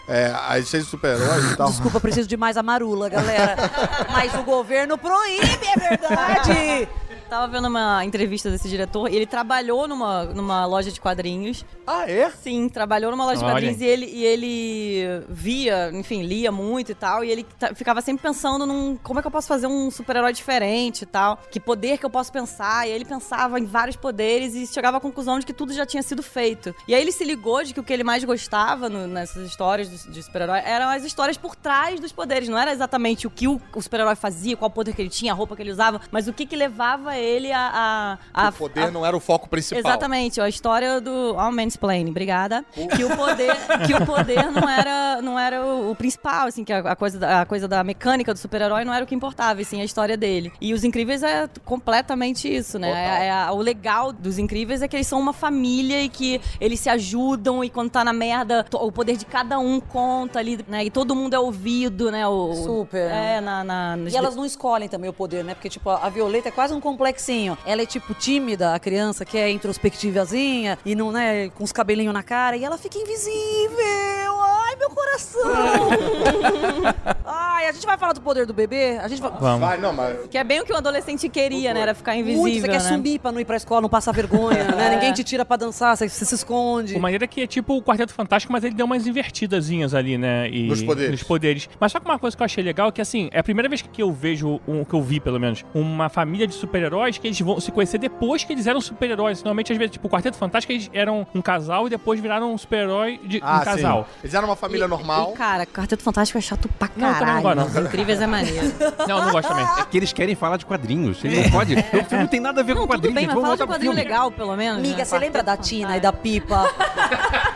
é, a existência de super-heróis e tal. Desculpa, preciso de mais a marula, galera. (laughs) Mas o governo proíbe, é verdade. Tava vendo uma entrevista desse diretor e ele trabalhou numa, numa loja de quadrinhos. Ah, é? Sim, trabalhou numa loja de Olha quadrinhos e ele, e ele via, enfim, lia muito e tal. E ele ficava sempre pensando num. Como é que eu posso fazer um super-herói diferente e tal? Que poder que eu posso pensar? E aí ele pensava em vários poderes e chegava à conclusão de que tudo já tinha sido feito. E aí ele se ligou de que o que ele mais gostava no- nessas histórias de, de super-herói eram as histórias por trás dos poderes. Não era exatamente o que o, o super-herói fazia, qual poder que ele tinha, a roupa que ele usava, mas o que que levava ele a. a, a o poder a- não era o foco principal. Exatamente, a história do. Ó, oh, mansplaining, obrigada. Que o poder, que o poder não era, não era o, o principal, assim, que a, a coisa, da- a coisa da mecânica do super-herói não era o que importava, e sim a história dele. E os incríveis é completamente isso, né? É, é o legal dos incríveis é que eles são uma família e que eles se ajudam, e quando tá na merda, to- o poder de cada um conta ali, né? E todo mundo é ouvido, né? O, Super. É, na. na E elas não escolhem também o poder, né? Porque, tipo, a Violeta é quase um complexinho. Ela é, tipo, tímida, a criança que é introspectivazinha e não, né, com os cabelinhos na cara. E ela fica invisível. Ai, meu coração. (laughs) Ai, a gente vai falar do poder do bebê? A gente vai... Vamos. Vai, não, mas. Que é bem o que o adolescente queria, né? Era ficar invisível. Muito, você quer né? sumir pra não ir pra escola, não passar vergonha, né? É. Ninguém te tira pra dançar, você, você se esconde. O maneiro é que é tipo o Quarteto Fantástico, mas ele deu umas invertidazinhas ali, né? E- Nos poderes. Nos poderes. Mas só que uma coisa que eu achei legal é que, assim, é a primeira vez que eu vejo, um, que eu vi pelo menos, uma família de super-heróis que eles vão se conhecer depois que eles eram super-heróis. Normalmente, às vezes, tipo, o Quarteto Fantástico, eles eram um casal e depois viraram um super-herói de Ah, um casal. sim. Eles eram uma família E- normal. E, cara, Quarteto Fantástico é chato pra Não, também não caralho. gosto, não. Os Incríveis é maneiro. Não, não gosto também. É que eles querem falar de quadrinhos. Ele não pode. O filme não tem nada a ver Não, com tudo quadrinhos. bem, mas fala de um quadrinho legal, pelo menos. Amiga, né? você lembra da Tina e da Pipa?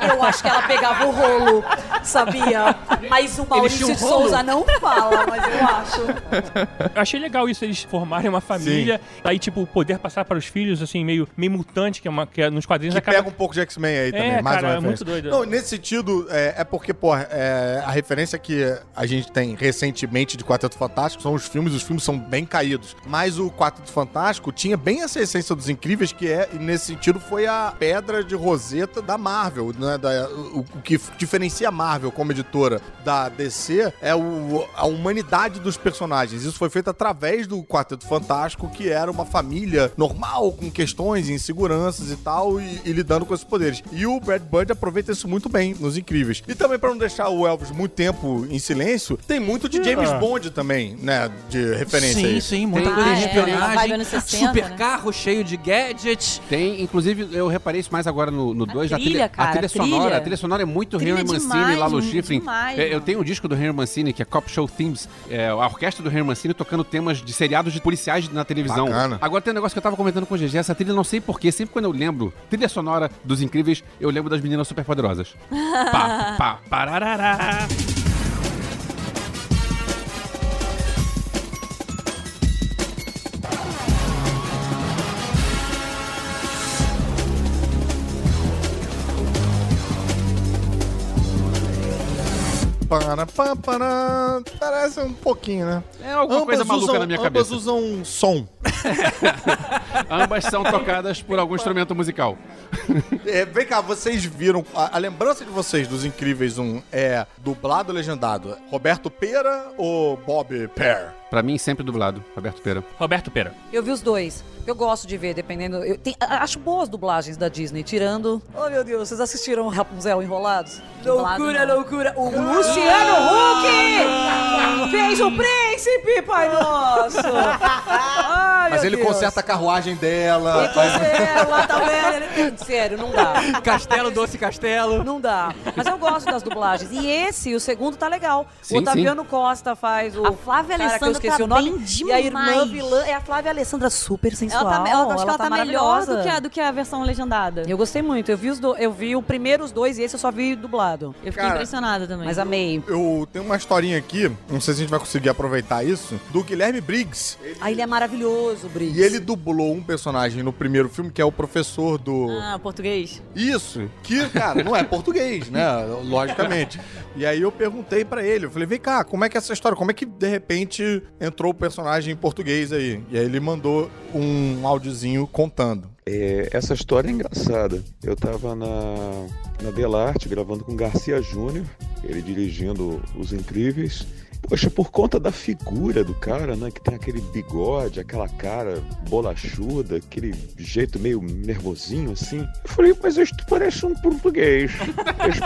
Eu acho que ela pegava o rolo, sabia? Mas o Maurício de? Souza não fala, mas eu acho. Eu achei legal isso, eles formarem uma família, aí, tipo, poder passar para os filhos, assim, meio, meio mutante, que, é uma, que é- nos quadrinhos Que acaba... pega um pouco de X-Men aí também, É, mais cara, uma é muito doido. Não, nesse sentido, é, é porque, pô, é, a referência que a gente tem recentemente de Quarteto Fantástico são os filmes, os filmes são bem caídos. Mas o Quarteto Fantástico tinha bem essa essência dos incríveis, que é, e nesse sentido, foi a pedra de roseta da Marvel, né? Da, o, o que diferencia a Marvel como editora da DC é o, a humanidade dos personagens. Isso foi feito através do Quarteto Fantástico, que era uma família normal, com questões, inseguranças e tal, e, e lidando com esses poderes. E o Brad Bird aproveita isso muito bem nos Incríveis. E também, pra não deixar o Elvis muito tempo em silêncio, tem muito de James Ah. Bond também, né? De referência Sim, aí. sim, muita Tem- coisa de Ah, é, espionagem. 60, super né? carro cheio de gadgets. Tem, inclusive, eu reparei isso mais agora no 2. A trilha, cara, a trilha a trilha. Sonora. A trilha sonora é muito Trilha Henry Mancini demais, lá no demais, É, eu tenho um disco do Henry Mancini, que é Cop Show Themes, é, a orquestra do Henry Mancini tocando temas de seriados de policiais na televisão. Bacana. Agora tem um negócio que eu tava comentando com o GG, essa trilha, não sei porquê, sempre quando eu lembro trilha sonora dos Incríveis, eu lembro das meninas superpoderosas. (laughs) pá, pá, pararará. Para, pá, para, Parece um pouquinho, né? É alguma coisa maluca usam, na minha ambas cabeça. usam som. (laughs) Ambas são tocadas por algum instrumento musical. É, vem cá, vocês viram. A, a lembrança de vocês dos Incríveis 1 é dublado ou legendado? Roberto Pera ou Bob Pear? Pra mim, sempre dublado, Roberto Pera. Roberto Pera. Eu vi os dois. Eu gosto de ver, dependendo. Eu tem- acho boas dublagens da Disney, tirando. Oh meu Deus, vocês assistiram Rapunzel Enrolados? Dublado, loucura, não. loucura. O Luciano Huck fez o príncipe, pai nosso. (laughs) Ai, Mas meu ele Deus. conserta a carruagem dela. Ele conserta, lá tá. Sério, não dá. Castelo, doce castelo. Não dá. Mas eu gosto das dublagens. E esse, o segundo, tá legal. Sim, o Otaviano Costa faz o. A Flávia cara Alessandra esqueci tá o nome. bem E a irmã vilã é a Flávia Alessandra, super sensual. Ela tá, eu acho que ela tá, melhor maravilhosa. do que, a, do que a versão legendada. Eu, Eu gostei muito. Eu vi, os do... eu vi o primeiro, os dois, e esse eu só vi dublado. fiquei Cara, impressionada também. Mas amei. Eu tenho uma historinha aqui, não sei se a gente vai conseguir aproveitar isso, do Guilherme Briggs. Ah, ele é maravilhoso, Briggs. E ele dublou um personagem no primeiro filme, que é o professor do. Ah, português? Isso, que, cara, não é português, né? Logicamente. E aí eu perguntei pra ele, eu falei, vem cá, como é que é essa história? Como é que de repente entrou o personagem em português aí? E aí ele mandou um áudiozinho contando. É, essa história é engraçada. Eu tava na, na Belarte gravando com Garcia Júnior, ele dirigindo Os Incríveis. Poxa, por conta da figura do cara, né? Que tem aquele bigode, aquela cara bolachuda, aquele jeito meio nervosinho assim. Eu falei, mas isto parece um português.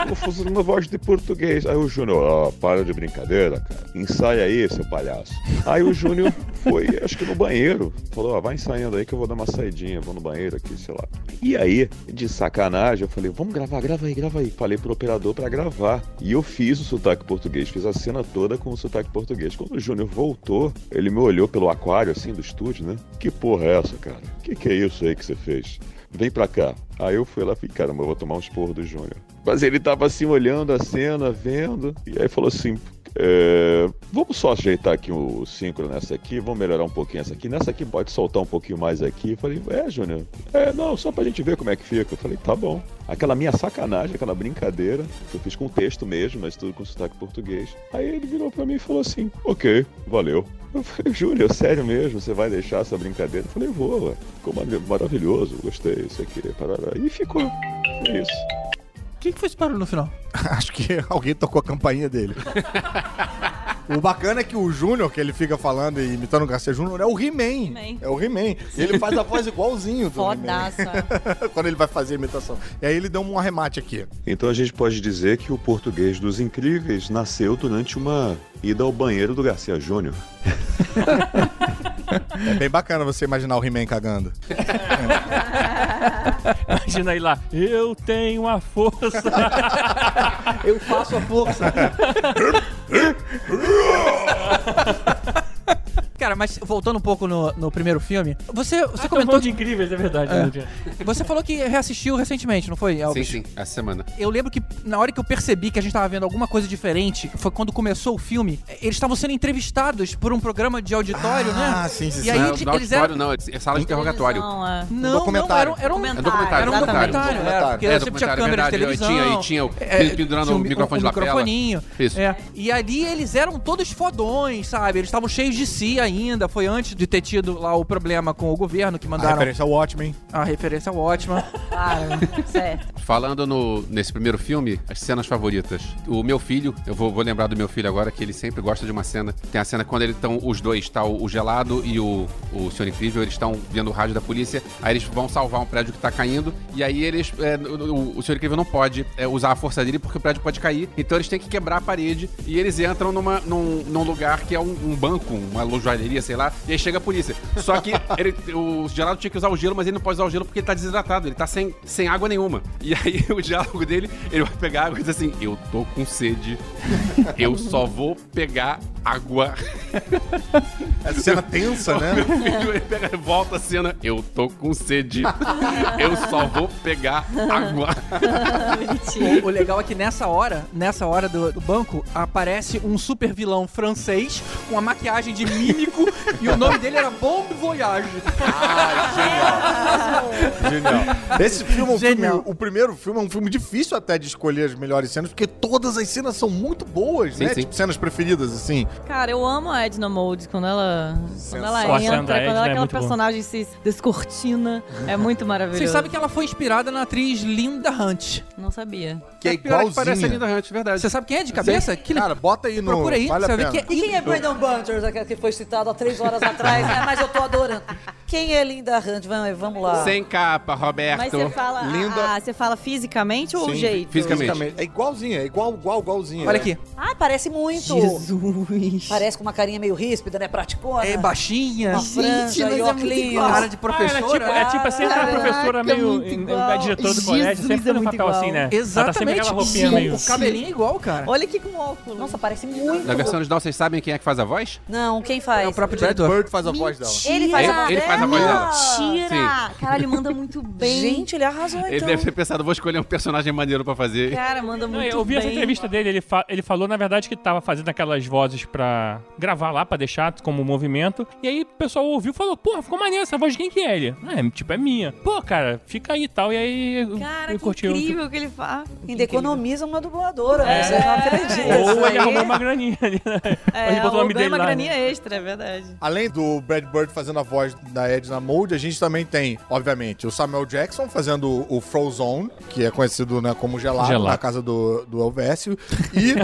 Vou fazer uma voz de português. Aí o Júnior, ah, para de brincadeira, cara. Ensaia aí, seu palhaço. Aí o Júnior foi, acho que no banheiro. Falou, ó, vai ensaiando aí que eu vou dar uma saidinha, vou no banheiro aqui, sei lá. E aí, de sacanagem, eu falei, vamos gravar, grava aí, grava aí. Falei pro operador pra gravar. E eu fiz o sotaque português, fiz a cena toda com o sotaque português. Quando o Júnior voltou, ele me olhou pelo aquário, assim, do estúdio, né? Que porra é essa, cara? Que que é isso aí que você fez? Vem pra cá. Aí eu fui lá e falei, caramba, eu vou tomar um esporro do Júnior. Mas ele tava assim, olhando a cena, vendo, e aí falou assim, é, vamos só ajeitar aqui o síncro nessa aqui, vamos melhorar um pouquinho essa aqui. Nessa aqui pode soltar um pouquinho mais aqui. Falei, é, Júnior, é, não, só pra gente ver como é que fica. Eu falei, tá bom. Aquela minha sacanagem, aquela brincadeira, que eu fiz com texto mesmo, mas tudo com sotaque português. Aí ele virou pra mim e falou assim, ok, valeu. Eu falei, Júnior, sério mesmo, você vai deixar essa brincadeira? Eu falei, vou, ué. ficou mar- maravilhoso, gostei, isso aqui. E ficou, foi isso. O que, que foi esse barulho no final? (laughs) Acho que alguém tocou a campainha dele. (laughs) O bacana é que o Júnior, que ele fica falando e imitando o Garcia Júnior, é o He-Man. É o He-Man. E ele faz a voz igualzinho do. Fodaça. (laughs) Quando ele vai fazer a imitação. E aí ele deu um arremate aqui. Então a gente pode dizer que o português dos incríveis nasceu durante uma ida ao banheiro do Garcia Júnior. É bem bacana você imaginar o He-Man cagando. (laughs) Imagina aí lá, eu tenho a força. (laughs) Eu faço a força. (laughs) Cara, mas voltando um pouco no, no primeiro filme, você, você Você comentou comentou de incríveis, é verdade. É. Você falou que reassistiu recentemente, não foi, Sim, Elvis? sim, essa semana. Eu lembro que na hora que eu percebi que a gente tava vendo alguma coisa diferente, foi quando começou o filme. Eles estavam sendo entrevistados por um programa de auditório, né? Ah, sim, sim, E sim. aí Não, eles, auditório eram... não, é sala de interrogatório. Televisão, é. Não, não, documentário. era, era um É documentário, Era um documentário. documentário, era, porque É, sempre tinha documentário, câmera de televisão. E tinha, e tinha o- é, pendurando o um- microfone um de lapela. microfoninho. Isso. É, e ali eles eram todos fodões, sabe? Eles estavam cheios de si ainda. Foi antes de ter tido lá o problema com o governo que A mandaram referência ao Watchmen. a referência ótima. Claro, (laughs) certo. Falando no, nesse primeiro filme, as cenas favoritas. O meu filho, eu vou, vou lembrar do meu filho agora, que ele sempre gosta de uma cena. Tem a cena quando eles estão, os dois, tá o, o Gelado e o, o Senhor Incrível, eles estão vendo o rádio da polícia, aí eles vão salvar um prédio que tá caindo, e aí eles, é, o, o- Senhor Incrível não pode é, usar a força dele porque o prédio pode cair, então eles têm que quebrar a parede, e eles entram numa, num, num lugar que é um, um banco, uma joalheria, sei lá, e aí chega a polícia. Só que (laughs) ele, o Gelado tinha que usar o gelo, mas ele não pode usar o gelo porque ele tá desidratado, ele tá sem, sem água nenhuma. E aí (laughs) o diálogo dele, ele vai pegar água e diz assim: Eu tô com sede, eu só vou pegar água. É cena tensa, (laughs) né? Meu filho, ele pega, volta a cena: Eu tô com sede, eu só vou pegar água. O, o legal é que nessa hora, nessa hora do, do banco, aparece um super vilão francês com uma maquiagem de e o nome dele era Bombe Voyage. Genial. Esse filme, é um Genial. filme, o primeiro filme é um filme difícil até de escolher as melhores cenas, porque todas as cenas são muito boas, Sim, né? sim. Tipo, cenas preferidas, assim. Cara, eu amo a Edna Mode quando ela, quando ela entra, quando Edna ela é aquela personagem se descortina. É muito maravilhoso. Vocês sabem que ela foi inspirada na atriz Linda Hunt. Não sabia. Que é Pior que parece a igualzinha. Linda Hunt, verdade. Você sabe quem é de cabeça? Que Cara, bota aí no... Procura aí, vale você vai ver que é E quem é Brandon Bunters, aquele que foi citado há três horas atrás, né? Mas eu tô adorando. Quem é Linda Hunt? Vamos, lá. Sem capa, Roberto. Mas você fala, Linda. ah, você fala fisicamente ou o Sim, jeito? fisicamente. É igualzinha, é igual, igual, igualzinha. Olha é. aqui. Ah, parece muito. Jesus. Parece com uma carinha meio ríspida, né? Praticona. É baixinha. Uma franja mas é. Cara de Ah, ela é tipo, professora. é tipo assim, aquela Caraca, professora meio. igual. A diretora do colégio, sempre é um papel igual. assim, né? Exatamente. Ela tá sempre com aquela roupinha meio. O cabelinho é igual, cara. Olha aqui com óculos. Nossa, parece muito. Na versão original, vocês sabem quem é que faz a voz? Não, quem faz? É o próprio Brad diretor. Bird faz a voz dela. Ele faz Ele- a ele faz a voz dela. Mentira! Caralho, ele manda muito (laughs) bem. Gente, ele arrasou Ele então. deve ter pensado, vou escolher um personagem maneiro pra fazer. Cara, manda muito eu vi bem. essa entrevista dele, ele, fa- ele falou, na verdade, que tava fazendo aquelas vozes pra gravar lá, pra deixar como movimento. E aí o pessoal ouviu e falou, porra, ficou maneiro essa voz de quem que é ele? É, tipo, é minha. Pô, cara, fica aí e tal. E aí Cara, ele que curtiu. incrível que ele faz. Ainda economiza uma dubladora, né? É. Você não acredita. Ou ele arrumou (laughs) uma graninha ali, né? É, ele botou o nome dele uma lá. graninha né? extra, é verdade. Além do Brad Bird fazendo a voz da Edna Mode, a gente também tem, obviamente, o Samuel Jackson fazendo o Frozone, que é conhecido né, como gelado, Gelado. na casa do, do Elvésio, e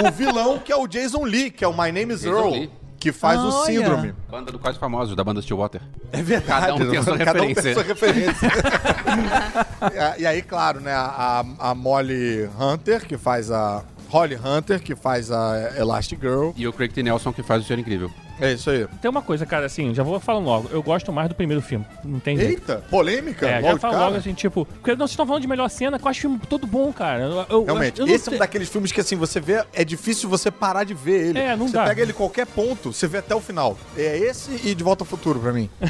o (laughs) vilão que é o Jason Lee, que é o My Name is Jason Earl, Lee. que faz o Olha. Síndrome. Banda do Quase Famosos, da banda Stillwater. É verdade. Cada um tem a sua Cada um referência. tem a sua referência. (laughs) e, e aí, claro, né, a, a Molly Hunter, que faz a... Holly Hunter, que faz a Elastic Girl. E o Craig T. Nelson, que faz o Senhor Incrível. É isso aí. Tem uma coisa, cara, assim, já vou falando logo. Eu gosto mais do primeiro filme. Não tem jeito. Eita, polêmica? É, logo já falo cara? logo assim, tipo, porque não, vocês estão falando de melhor cena, que eu acho o filme todo bom, cara. Eu, eu- Realmente, eu esse é um daqueles filmes que assim, você vê, é difícil você parar de ver ele. É, não você dá. pega ele qualquer ponto, você vê até o final. É esse e De Volta ao Futuro pra mim. (laughs)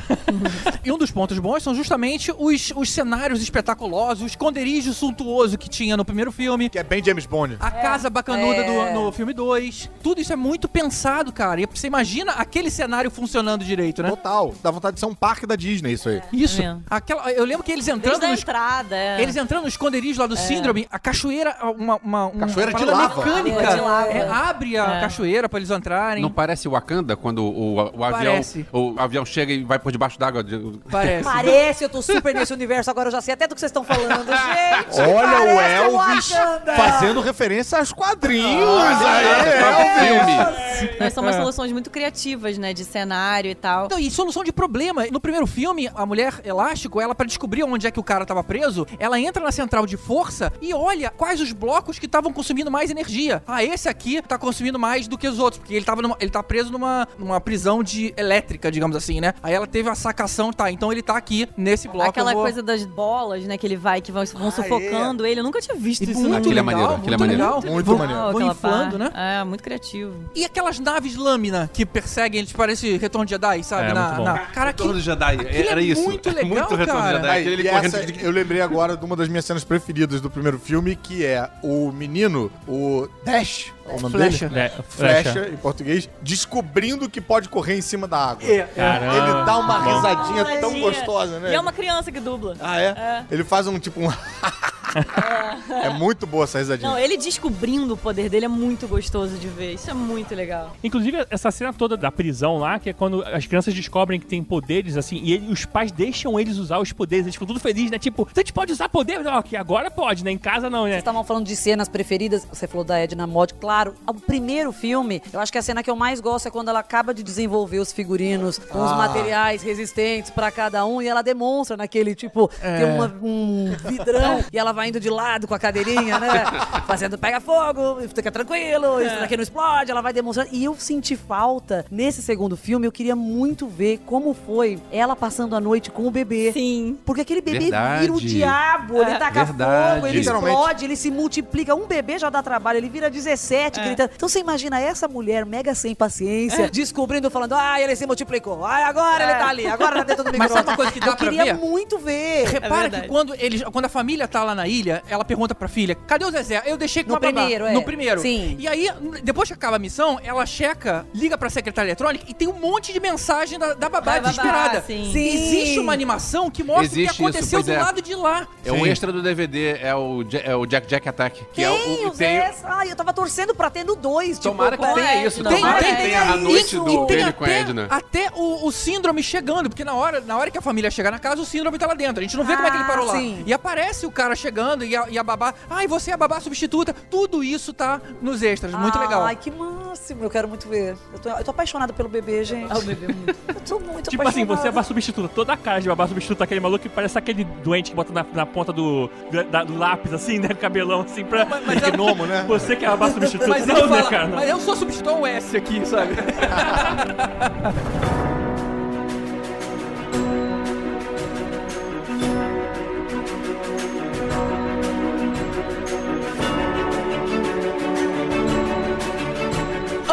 E um dos pontos bons são justamente os, os cenários espetaculosos, o esconderijo suntuoso que tinha no primeiro filme. Que é bem James Bond. A casa bacanuda É. do, no filme 2. Tudo isso é muito pensado, cara. E você imagina aquele cenário funcionando direito, né? Total. Dá vontade de ser um parque da Disney isso aí. Isso. É. Aquela, eu lembro que eles entrando Desde a nos, entrada, é. Eles entrando no esconderijo lá do Síndrome, a cachoeira, uma, uma, uma Cachoeira de parada lava. mecânica, É, de lava. é, abre a É. cachoeira pra eles entrarem. Não parece Wakanda quando o, o avião Parece. o avião chega e vai por debaixo d'água? de- Parece. Parece, eu tô super nesse universo agora, eu já sei até do que vocês estão falando. Gente, Olha o Elvis Wakanda. fazendo referência aos quadrinhos. Ah, aí, Elvis. filme. Mas são umas soluções muito criativas, né? De cenário e tal. Não, e solução de problema. No primeiro filme, a mulher elástico, ela pra descobrir onde é que o cara tava preso, ela entra na central de força e olha quais os blocos que estavam consumindo mais energia. Ah, esse aqui tá consumindo mais do que os outros, porque ele tava numa- ele tá preso numa, numa prisão de elétrica, digamos assim, né? Aí ela teve a sacação, tá, então ele tá aqui nesse bloco. Aquela vou- coisa das bolas, né? Que ele vai, que vão, vão Ah, sufocando ele. Eu nunca tinha visto E isso. muito não. Aquilo é legal, maneiro, aquilo é muito maneiro. legal. Muito Vão- maneiro. Vão aquela inflando, né? É, muito criativo. E aquelas naves lâmina que perseguem, eles parecem retorno de Jedi, sabe? É, na, muito bom. na... Cara, que... Retorno de Jedi, aquilo era é isso. muito (laughs) legal, muito retorno cara. de Jedi. Aí, e essa, de- eu lembrei agora de uma das minhas cenas preferidas do primeiro filme, que é o menino, o Dash, é o nome Flecha. dele? É, Flecha, flecha. em português, descobrindo que pode correr em cima da água. É, Caramba. Ele dá uma risadinha tão gostosa, né? E é uma criança que dubla. Ah, é? Ele faz um tipo um. (laughs) (laughs) é muito boa essa risadinha. Não, ele descobrindo o poder dele é muito gostoso de ver. Isso é muito legal. Inclusive, essa cena toda da prisão lá, que é quando as crianças descobrem que tem poderes, assim, e ele- os pais deixam eles usar os poderes. Eles ficam tudo felizes, né? Tipo, a gente pode usar poder? Não, que agora pode, né? Em casa não, né? Vocês estavam falando de cenas preferidas, você falou da Edna Mod, claro. O primeiro filme, eu acho que a cena que eu mais gosto é quando ela acaba de desenvolver os figurinos com os Ah. materiais resistentes pra cada um e ela demonstra naquele, tipo, tem uma- um vidrão (laughs) e ela vai indo de lado com a cadeirinha, né? (laughs) Fazendo pega fogo, fica tranquilo, isso daqui não explode, ela vai demonstrando. E eu senti falta, nesse segundo filme, eu queria muito ver como foi ela passando a noite com o bebê. Sim. Porque aquele bebê Verdade. vira o diabo, ele taca Verdade. fogo, ele explode, ele se multiplica. Um bebê já dá trabalho, ele vira 17 gritando. Então você imagina essa mulher mega sem paciência, descobrindo, falando, ah, ele se multiplicou, ah, agora ele tá ali, agora tá dentro do Mas sabe uma coisa que dá Eu pra queria ver? muito ver. Repara verdade. que quando, eles, quando a família tá lá na ilha, ela pergunta pra filha: cadê o Zezé? Eu deixei com No a babá. primeiro, é. No primeiro. Sim. E aí, depois que acaba a missão, ela checa, liga pra secretária eletrônica e tem um monte de mensagem da, da babá Da babá, desesperada. sim. Sim. Existe uma animação que mostra Existe o que aconteceu isso, do é. lado de lá. É o extra do DVD, é o, é o Jack Jack Attack. Que Tem, é o, o Zé. Ai, eu tava torcendo pra ter no 2. Tomara tipo, que com tenha a isso. Tem, tomara tem, que tem tenha a isso. noite E do, tem dele com a Edna. até o, o síndrome chegando, porque na hora, na hora que a família chegar na casa, o síndrome tá lá dentro. A gente não vê como é que ele parou lá. Ah, sim. E aparece o cara chegando e a, e a babá. Ai, você é a babá substituta. Tudo isso tá nos extras. Muito legal. Ai, que máximo. Eu quero muito ver. Eu tô, eu tô apaixonada pelo bebê, gente. Ah, o bebê é muito. Eu tô muito Tipo assim, você é babá substituta. Toda a cara de babá substituta, aquele maluco que parece aquele doente que bota na, na ponta do, da- do lápis, assim, né? Cabelão, assim, pra... Mas- mas ela- Gnomo, né? Você que é a babá substituta. Mas não, né, cara? Não. mas eu sou substituto ao S aqui, sabe? (laughs)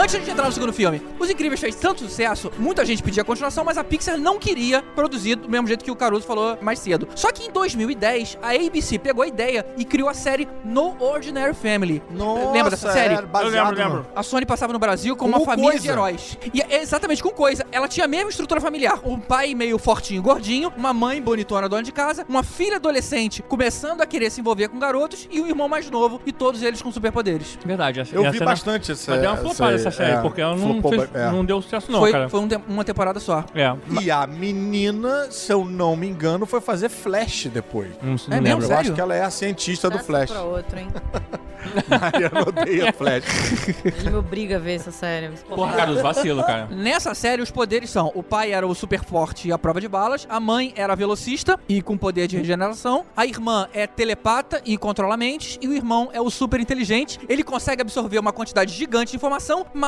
Antes de entrar no segundo filme, Os Incríveis fez tanto sucesso, muita gente pedia continuação, mas a Pixar não queria produzir do mesmo jeito que o Caruso falou mais cedo. Só que em 2010, a ABC pegou a ideia e criou a série No Ordinary Family. Nossa, Lembra dessa série? era baseado Eu lembro, no- lembro. A Sony passava no Brasil com Com uma família coisa. de heróis. E é exatamente com coisa. Ela tinha a mesma estrutura familiar. Um pai meio fortinho, gordinho, uma mãe bonitona, dona de casa, uma filha adolescente começando a querer se envolver com garotos e um irmão mais novo e todos eles com superpoderes. Verdade. essa- Eu vi essa- bastante essa Mas deu uma flopada essa série, é, porque ela não, flopou fez- é. não deu sucesso não, foi cara. foi um te- uma temporada só. É. E a menina, se eu não me engano, foi fazer Flash depois. Não, não É mesmo? lembro. Eu acho que ela é a cientista do Dá Flash. Pra outro, hein? (laughs) Mariana odeia Flash. (laughs) Ele me obriga a ver essa série. Porra, Caruso, vacilo, cara. Nessa série, os poderes são: o pai era o super forte e a prova de balas, a mãe era velocista e com poder de regeneração, a irmã é telepata e controla mentes, e o irmão é o super inteligente. Ele consegue absorver uma quantidade gigante de informação, mas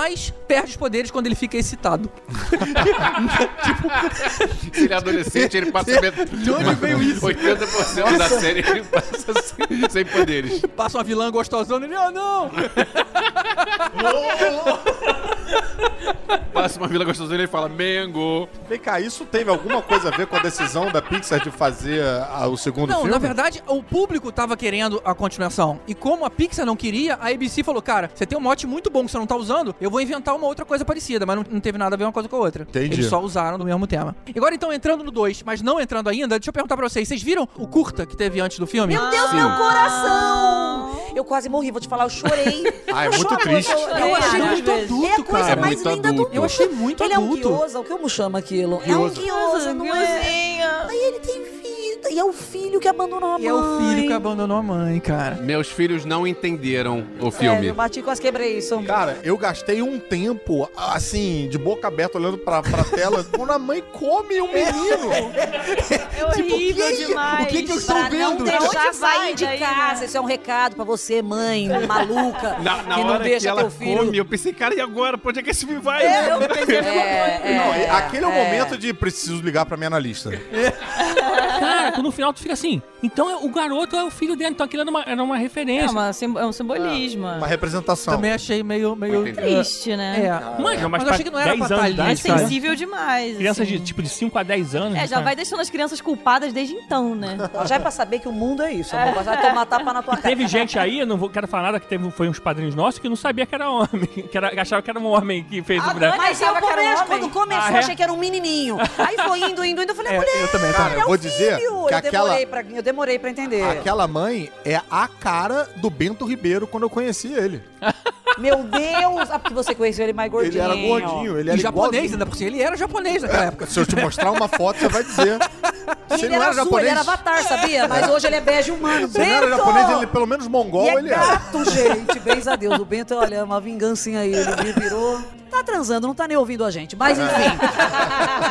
perde os poderes quando ele fica excitado. (laughs) Se ele é adolescente, ele passa (laughs) De onde veio isso? 80% da série ele passa sem, sem poderes. Passa uma vilã gostosona e ele, ah, não! (laughs) Passa uma vila gostosa e ele fala Mengo. Vem cá, isso teve alguma coisa a ver com a decisão da Pixar de fazer a- o segundo Não, filme? na verdade, o público tava querendo a continuação. E como a Pixar não queria, a ABC falou: Cara, você tem um mote muito bom que você não tá usando, eu vou inventar uma outra coisa parecida. Mas não, não teve nada a ver uma coisa com a outra. Entendi. Eles só usaram do mesmo tema. E agora, então, entrando no 2, mas não entrando ainda, deixa eu perguntar pra vocês: vocês viram o curta que teve antes do filme? Meu Deus, meu coração! Eu quase morri, vou te falar, eu chorei. Ah, é Eu muito choro, triste. Eu, achei muito adulto, É a coisa cara. mais Muito linda do adulto. mundo. Eu achei muito Ele é um adulto. guiosa, o que eu chamo aquilo? É um guiosa, não é? Aí ele tem e é o filho que abandonou a mãe. E é o filho que abandonou a mãe, cara. Meus filhos não entenderam o É, filme. eu bati, quase quebrei isso. Cara, eu gastei um tempo, assim, de boca aberta, olhando pra, pra tela, (laughs) quando a mãe come o menino. É (laughs) horrível demais. o que que eu estou Pra não vendo? deixar sair de daí, casa. né? Isso é um recado pra você, mãe maluca, Na, na que não hora deixa que ela teu filho... come, eu pensei, cara, e agora? Pra onde é que esse filme vai? Eu pensei a mesma É, (laughs) coisa. Não, é, aquele é o é. momento de preciso ligar pra minha analista. Cara, tu no final tu fica assim. Então é- o garoto é o filho dele, então aquilo era uma, era uma É, referência. uma sim- é um simbolismo. Uma representação. Também achei meio. meio Entendi. Triste, né? É. Mas, Mas mas, eu achei que não era 10 pra anos tá de ali, É idade, sensível demais. Crianças assim. de tipo de 5 a 10 anos. É, já cara. vai deixando as crianças culpadas desde então, né? (laughs) Já é pra saber que o mundo é isso. amor. Vai tomar tapa na tua cara. Teve gente aí, eu não vou, quero falar nada, que teve, foi uns padrinhos nossos que não sabia que era homem. (laughs) Que era, achava que era um homem que fez o Mas eu um começo, quando começou, Ah, é? achei que era um menininho. Aí foi indo, indo, indo. Eu falei, É, mulher, eu também, Cara, tá? eu vou dizer filho. Que eu, aquela, demorei pra, eu demorei pra entender. aquela mãe é a cara do Bento Ribeiro quando eu conheci ele. (laughs) Meu Deus! Ah, porque você conheceu ele mais gordinho. Ele era gordinho, ele E era japonês, igualzinho. ainda por cima. Ele era japonês naquela época. Se eu te mostrar uma foto, você vai dizer. E Se ele ele não era era azul, japonês, ele era avatar, sabia? Mas hoje ele é bege humano. se ele não era japonês, ele pelo menos mongol, E é ele era. gato, gente. Bens a Deus. O Bento, olha, é uma vingancinha aí. Ele me virou. Tá transando, não tá nem ouvindo a gente. Mas enfim.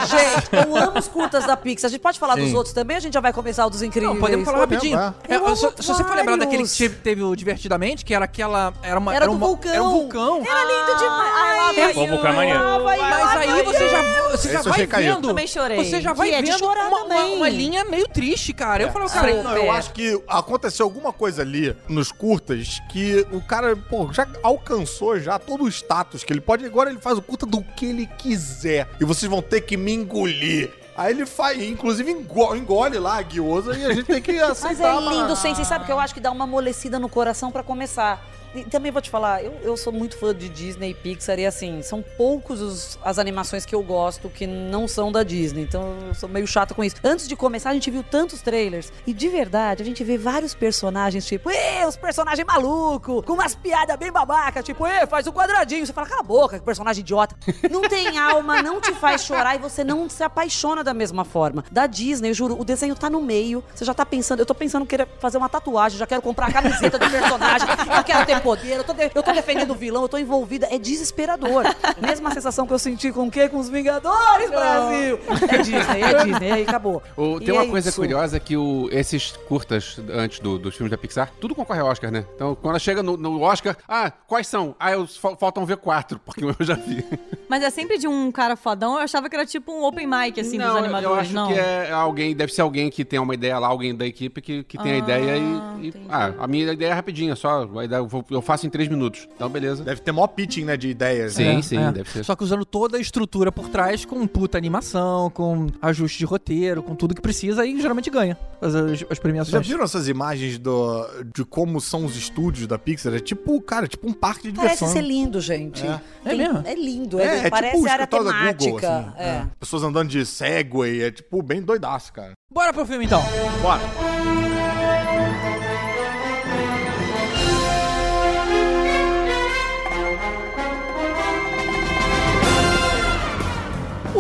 gente, eu amo os curtas da Pixar. A gente pode falar Sim. dos outros também? A gente já vai começar o dos incríveis. Não, podemos falar rapidinho. é. É, se, se você for lembrar daquele que teve, o Divertidamente, que era aquela. Era, uma, Era um, do vulcão. Era um vulcão. Era lindo demais. Pô, o vulcão é maneiro. Mas aí você já, você já Esse eu vai achei caído. vendo. Também chorei. Você já vai E é de vendo chorar uma, uma, também. uma linha meio triste, cara. Eu falo, cara, Não, eu acho que aconteceu alguma coisa ali nos curtas que o cara, pô, já alcançou já todo o status que ele pode. Agora ele faz o curta do que ele quiser. E vocês vão ter que me engolir. Aí ele faz, inclusive engo- engole lá a guiosa e a gente tem que aceitar. Mas é lindo, sim. Você sabe que eu acho que dá uma amolecida no coração pra começar. E também vou te falar, eu, eu sou muito fã de Disney e Pixar e assim, são poucos os- as animações que eu gosto que não são da Disney. Então eu sou meio chata com isso. Antes de começar, a gente viu tantos trailers e de verdade a gente vê vários personagens, tipo, os personagens malucos, com umas piadas bem babacas, tipo, faz um quadradinho. Você fala, cala a boca, que personagem idiota. Não tem alma, não te faz chorar e você não se apaixona da mesma forma. Da Disney, eu juro, o desenho tá no meio, você já tá pensando, eu tô pensando que fazer uma tatuagem, já quero comprar a camiseta do personagem, eu quero ter poder, eu tô, de- eu tô defendendo o vilão, eu tô envolvida, é desesperador. Mesma sensação que eu senti com o quê? Com os Vingadores, Brasil! É Disney, é Disney, aí acabou. O- E tem uma é coisa isso. curiosa que o- esses curtas antes do- dos filmes da Pixar, tudo concorre ao Oscar, né? Então, quando chega no, no Oscar, ah, quais são? Ah, eu, fa- faltam ver quatro, porque eu já vi. Mas é sempre de um cara fodão. Eu achava que era tipo um open mic, assim, dos não, animadores. eu acho não. que é alguém, deve ser alguém que tem uma ideia lá, alguém da equipe que, que tem a Ah, ideia e, e-. Ah, a minha ideia é rapidinha, só. a vou- eu faço em três minutos. Então, beleza. Deve ter maior pitching, né, de ideias. Sim, né? sim, É. deve ser. Só que usando toda a estrutura por trás, com puta animação, com ajuste de roteiro, com tudo que precisa, aí geralmente ganha as, as, as Vocês já premiações. viram essas imagens do, de como são os estúdios da Pixar? É tipo, cara, tipo um parque de Parece diversão. ser lindo, gente. É. É mesmo? É lindo, É, é, é parece tipo o área temática. Google, assim. é. Pessoas andando de Segway, é tipo bem doidaço, cara. Bora pro filme então. Bora.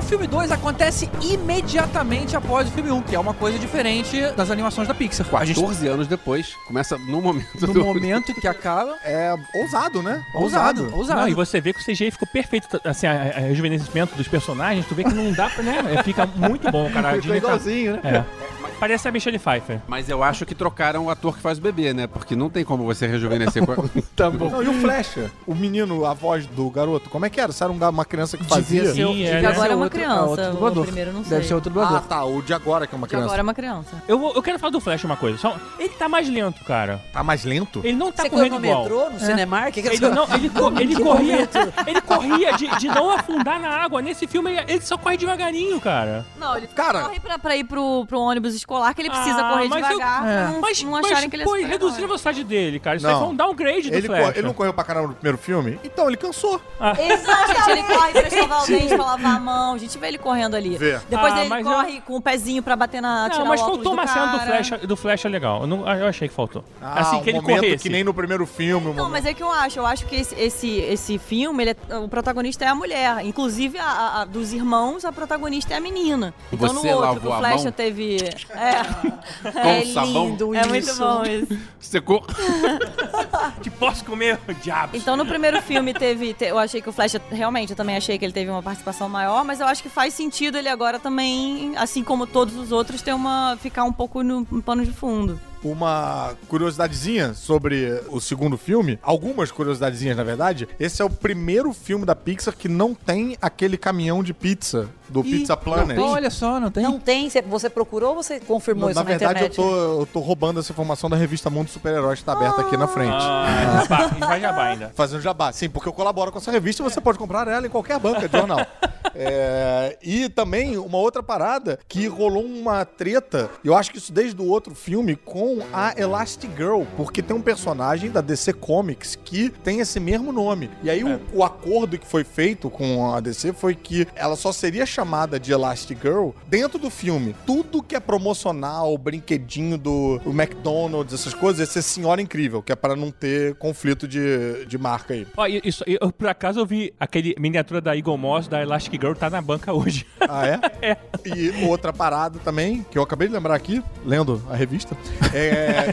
Filme 2 acontece imediatamente após o filme 1, que é uma coisa diferente das animações da Pixar. A gente 14 anos depois, começa no momento no do... momento que acaba. (laughs) É ousado, né? Ousado, ousado. Não, e você vê que o CGI ficou perfeito, assim, a rejuvenescimento dos personagens, tu vê que não dá pra, né? (laughs) é, Fica muito bom, cara. Ficou tá- igualzinho, né? É. Parece a Michelle Pfeiffer. Mas eu acho que trocaram o ator que faz o bebê, né? Porque não tem como você rejuvenescer com a... (laughs) Tá bom. Não, e o Flecha? O menino, a voz do garoto, como é que era? Se era um uma criança que fazia? Devia ser. Sim, é, né? Agora é uma criança, outro o primeiro não Deve sei. ser outro dublador. Ah, tá. O de agora, que é uma criança. agora é uma criança. Eu, vou- eu quero falar do Flash uma coisa. Só, ele tá mais lento, cara. Tá mais lento? Ele não tá Você correu correndo no igual. metrô, no Cinemark? Que que Ele, não, ele, co- (laughs) ele corria, ele corria de, de não afundar na água. Nesse filme, ele, ele só corre devagarinho, cara. Não, ele Cara- corre pra, pra ir pro, pro ônibus escolar, que ele precisa Ah, correr mas eu- devagar pra não, Mas, não mas acharem que ele é pô, reduzir a velocidade dele, cara. Isso Não. aí foi um downgrade do Ele, Flash. ele não correu pra caramba no primeiro filme? Então, ele cansou. Exato, gente, ele corre pra escovar o dente, pra lavar a mão. A gente vê ele correndo ali. Vê. Depois Ah, ele mas corre com o pezinho pra bater na. Não, mas faltou do uma cena do. Flash, do Flash legal. Eu, não- eu achei que faltou. Ah, assim, um que ele corresse. que nem no primeiro filme. um Não, mas é que eu acho. Eu acho que esse, esse, esse filme, ele é- o protagonista é a mulher. Inclusive, a, a- a- dos irmãos, a protagonista é a menina. Então, Você no outro, o mão? teve. (laughs) É. Com é sabão? lindo É muito bom isso. Secou. (laughs) Que posso comer, diabos. Então, no primeiro filme teve. te- eu achei que o Flash, realmente, eu também achei que ele teve uma participação maior, mas eu acho que faz sentido ele agora também, assim como todos os outros, ter uma. ficar um pouco no, no pano de fundo. Uma curiosidadezinha sobre o segundo filme, algumas curiosidadezinhas, na verdade. Esse é o primeiro filme da Pixar que não tem aquele caminhão de pizza do Pizza Planet. Olha só, não tem. Não tem? Você- procurou ou você confirmou Na isso na, verdade, eu internet? tô, eu tô roubando essa informação da revista Mundo Super-Heróis, que tá aberta aqui na frente. Ah, jabá. Vai jabá ainda. (laughs) Fazendo jabá. Sim, porque eu colaboro com essa revista e você pode comprar ela em qualquer banca de jornal. (laughs) É, e também uma outra parada que rolou uma treta, eu acho que isso desde o outro filme, com a Elastigirl, porque tem um personagem da DC Comics que tem esse mesmo nome. E aí o, o acordo que foi feito com a DC foi que ela só seria chamada de Elastigirl dentro do filme. Tudo que é promocional, brinquedinho do McDonald's, essas coisas, ia ser Senhora Incrível, que é para não ter conflito de, de marca aí. Ó, e- isso, eu, por acaso eu vi aquele miniatura da Eagle Moss, da Elastic Girl, tá na banca hoje. Ah, é? (laughs) É. E outra parada também, que eu acabei de lembrar aqui, lendo a revista, (laughs) é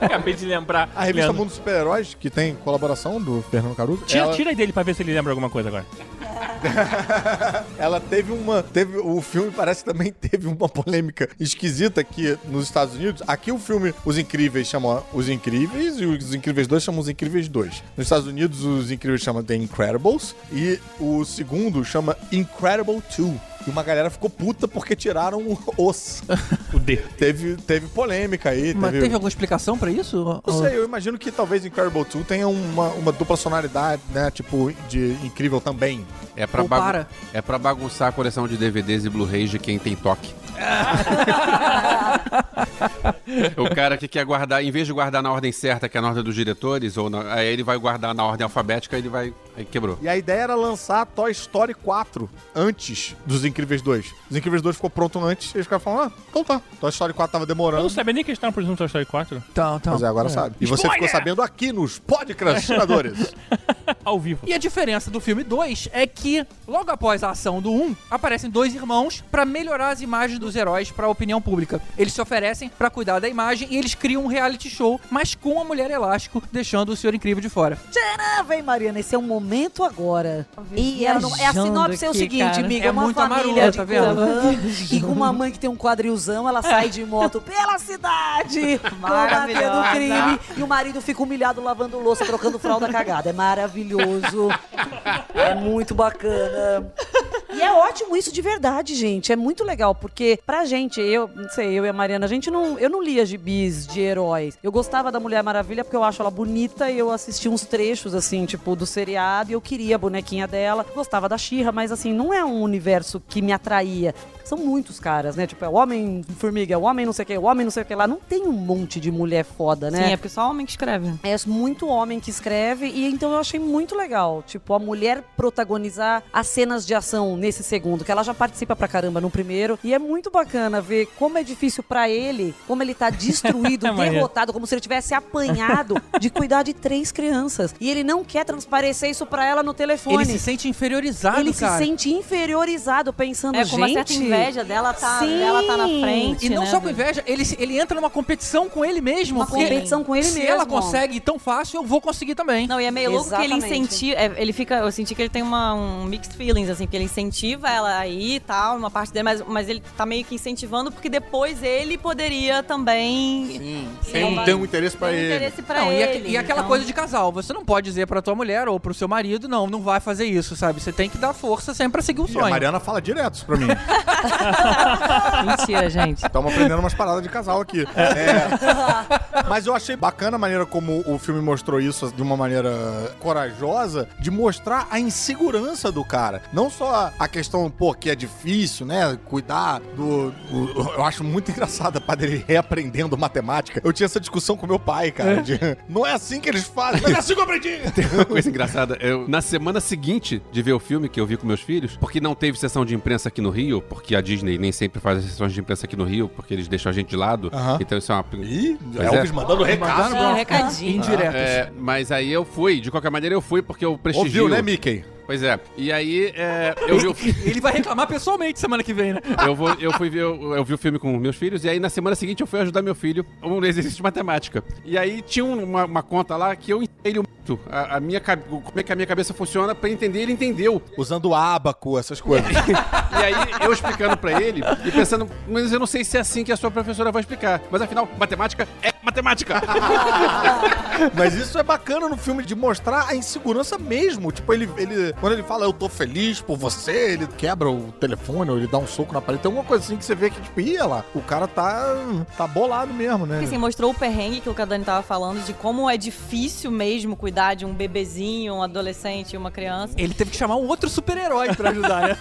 (laughs) Acabei de lembrar. a revista Leandro. Mundo Super-Heróis, que tem colaboração do Fernando Caruso. Tira, ela, tira dele pra ver se ele lembra alguma coisa agora. (laughs) ela teve uma. Teve, o filme parece que também teve uma polêmica esquisita aqui nos Estados Unidos. Aqui o filme Os Incríveis chama Os Incríveis e Os Incríveis 2 chamam Os Incríveis 2. Nos Estados Unidos, Os Incríveis chama The Incredibles e o segundo chama Incredible 2. E uma galera ficou puta porque tiraram o os. O D. teve, teve polêmica aí. Mas teve... teve alguma explicação pra isso? Não sei, eu imagino que talvez Incredible 2 tenha uma, uma dupla sonoridade, né? Tipo, de incrível também. É pra, para. é pra bagunçar a coleção de DVDs e Blu-rays de quem tem toque. (laughs) o cara que quer guardar, em vez de guardar na ordem certa, que é na ordem dos diretores, ou na- aí ele vai guardar na ordem alfabética, ele vai. Aí quebrou. E a ideia era lançar Toy Story 4 antes dos Incríveis 2. Os Incríveis 2 ficou pronto antes, e eles ficaram falando, ah, então tá. Toy Story 4 tava Eu demorando. não sabia nem que eles estavam produzindo Toy Story 4 Então, então. Mas é, agora sabe. E você Spoiler! ficou sabendo aqui nos podcastinadores. (laughs) ao vivo. E a diferença do filme 2 é que, logo após a ação do 1, um, aparecem dois irmãos pra melhorar as imagens dos heróis pra opinião pública. Eles se oferecem pra cuidar da imagem e eles criam um reality show, mas com a Mulher Elástico, deixando o Senhor Incrível de fora. Ah, vem, Mariana, esse é o momento agora. E ela não- é a sinopse é o aqui, seguinte, cara. amiga, É uma muito família amaruta, de tá vendo? (laughs) E com uma mãe que tem um quadrilzão, ela sai de moto pela cidade, (laughs) combatendo Maravilhosa. crime, e o marido fica humilhado lavando louça, trocando fralda cagada. É maravilhoso. É muito bacana. E é ótimo isso de verdade, gente. É muito legal, porque pra gente, eu, não sei, eu e a Mariana, a gente não. Eu não lia gibis de heróis. Eu gostava da Mulher Maravilha porque eu acho ela bonita e eu assisti uns trechos, assim, tipo, do seriado e eu queria a bonequinha dela. Gostava da Xirra, mas assim, não é um universo que me atraía. São muitos caras, né? Tipo, é o Homem-Formiga, é o Homem não sei o que, o Homem não sei o que lá. Não tem um monte de mulher foda, né? Sim, é porque só homem que escreve. É muito homem que escreve e então eu achei muito legal, tipo, a mulher protagonizar as cenas de ação nesse segundo, que ela já participa pra caramba no primeiro, e é muito bacana ver como é difícil pra ele, como ele tá destruído, (laughs) É derrotado, como se ele tivesse apanhado de cuidar de três crianças. E ele não quer transparecer isso pra ela no telefone. Ele se sente inferiorizado, Ele cara. se sente inferiorizado, pensando, É, gente... inveja dela tá, Sim. dela tá na frente. E não né, só com do- inveja, ele, se- ele entra numa competição com ele mesmo. Uma porque competição com ele se mesmo. ela consegue tão fácil, eu vou conseguir também. Não, e é meio louco que ele incentiva. é, ele fica. Eu senti que ele tem uma, um mixed feelings, assim, porque ele incentiva ela aí e tal, uma parte dele, mas, mas ele tá meio que incentivando, porque depois ele poderia também. Sim, Sim. tem, tem um interesse pra ter ele. interesse pra Não, e, ele. aque- e aquela então- coisa de casal, você não pode dizer pra tua mulher ou pro seu marido, não, não vai fazer isso, sabe? Você tem que dar força sempre pra seguir o E a sonho. Mariana fala direto isso pra mim. (laughs) (laughs) Mentira, gente. Estamos aprendendo umas paradas de casal aqui. É. Mas eu achei bacana a maneira como o filme mostrou isso de uma maneira corajosa, de mostrar a insegurança do cara. Não só a questão, pô, que é difícil, né? Cuidar do. do- eu acho muito engraçado a padre ele reaprendendo matemática. Eu tinha essa discussão com meu pai, cara. de, não é assim que eles fazem, mas é assim que eu aprendi. (laughs) Uma coisa engraçada, eu, na semana seguinte de ver o filme que eu vi com meus filhos, porque não teve sessão de imprensa aqui no Rio, porque a Disney nem sempre faz as sessões de imprensa aqui no Rio, porque eles deixam a gente de lado. Então isso é uma. Ih, Pois Elvis é. mandando recado. É, um recadinho. Indiretos. É, mas aí eu fui, de qualquer maneira eu fui porque eu prestigio. Ouviu, né, Mickey? Pois é. E aí é, eu vi o filme. Ele vai reclamar pessoalmente semana que vem, né? (laughs) Eu, vou, eu fui ver, eu, eu vi o filme com meus filhos, e aí na semana seguinte eu fui ajudar meu filho um exercício de matemática. E aí tinha um, uma, uma conta lá que eu ensinei ele muito. A, a minha, como é que a minha cabeça funciona pra entender, ele entendeu. Usando ábaco, essas coisas. (laughs) E aí eu explicando pra ele e pensando, mas eu não sei se é assim que a sua professora vai explicar. Mas afinal, matemática é matemática. (laughs) Mas isso é bacana no filme de mostrar a insegurança mesmo. Tipo, ele, ele quando ele fala eu tô feliz por você, ele quebra o telefone ou ele dá um soco na parede. Tem alguma coisa assim que você vê que, tipo, ia lá. O cara tá, tá bolado mesmo, né? Porque, assim, mostrou o perrengue que o Cadani tava falando de como é difícil mesmo cuidar de um bebezinho, um adolescente, uma criança. Ele teve que chamar um outro super-herói pra ajudar, né?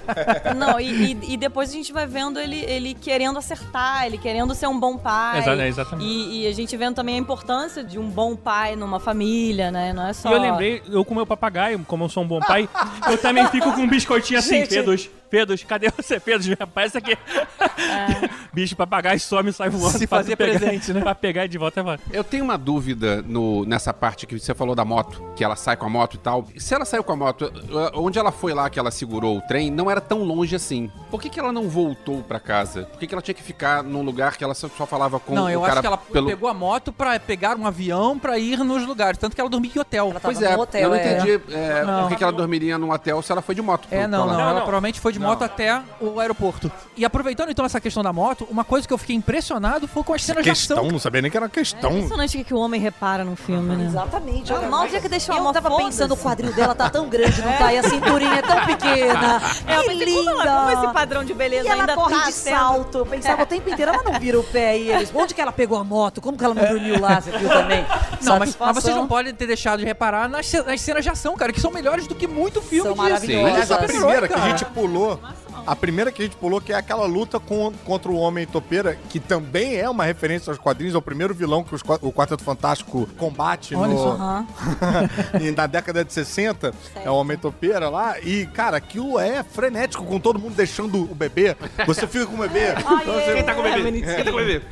(laughs) Não, e, e- e depois a gente vai vendo ele, ele querendo acertar, ele querendo ser um bom pai. É, exatamente. E, e, a gente vendo também a importância de um bom pai numa família, né? Não é só. E eu lembrei, eu com meu papagaio, como eu sou um bom pai, eu também fico com um biscoitinho dedos assim, (laughs) gente... Pedro, cadê você? Pedro, (laughs) aparece aqui. É. (laughs) Bicho, papagaio some e sai voando. Se (laughs) fazer presente, né? Pra pegar e de volta é Eu tenho uma dúvida no, nessa parte que você falou da moto, que ela sai com a moto e tal. Se ela saiu com a moto, eh, onde ela foi lá que ela segurou o trem, não era tão longe assim. Por que, que ela não voltou pra casa? Por que, que ela tinha que ficar num lugar que ela só falava com não, o cara... Não, eu acho que ela pelo... pegou a moto pra pegar um avião pra ir nos lugares. Tanto que ela dormia em hotel. Ela pois é, hotel, eu não é. entendi é, não. por que, que ela dormiria num hotel se ela foi de moto. É, não, não, não, Ela provavelmente foi de moto até o aeroporto. E aproveitando então essa questão da moto, uma coisa que eu fiquei impressionado foi com as cenas de Questão, ação. não sabia nem que era questão. É impressionante o que que o homem repara num filme, né? Exatamente. Ah, mal dia que deixou a Eu mão, tava foda-se. pensando, o quadril dela tá tão grande, não (laughs) tá? E a cinturinha é tão pequena. É, eu que pensei, linda. como, ela- como esse padrão de beleza E ela ainda corre tá de sendo- salto. Eu pensava o tempo inteiro, ela não vira o pé. E eles, onde que ela pegou a moto? Como que ela não dormiu lá? Você viu também? Não, mas, mas vocês não podem ter deixado de reparar nas, ce- nas cenas de ação, cara, que são melhores do que muito filme São de maravilhosas. Aliás, a super-herói, primeira que a cara. gente pulou. О! A primeira que a gente pulou, que é aquela luta com- contra o Homem Topeira, que também é uma referência aos quadrinhos, é o primeiro vilão que os o Quarteto Fantástico combate Olha no, (laughs) e na década de 60, é o Homem Topeira lá, e, cara, aquilo é frenético, com todo mundo deixando o bebê. Você fica com o bebê. (laughs) você- Quem tá com o bebê? Quem tá com o bebê?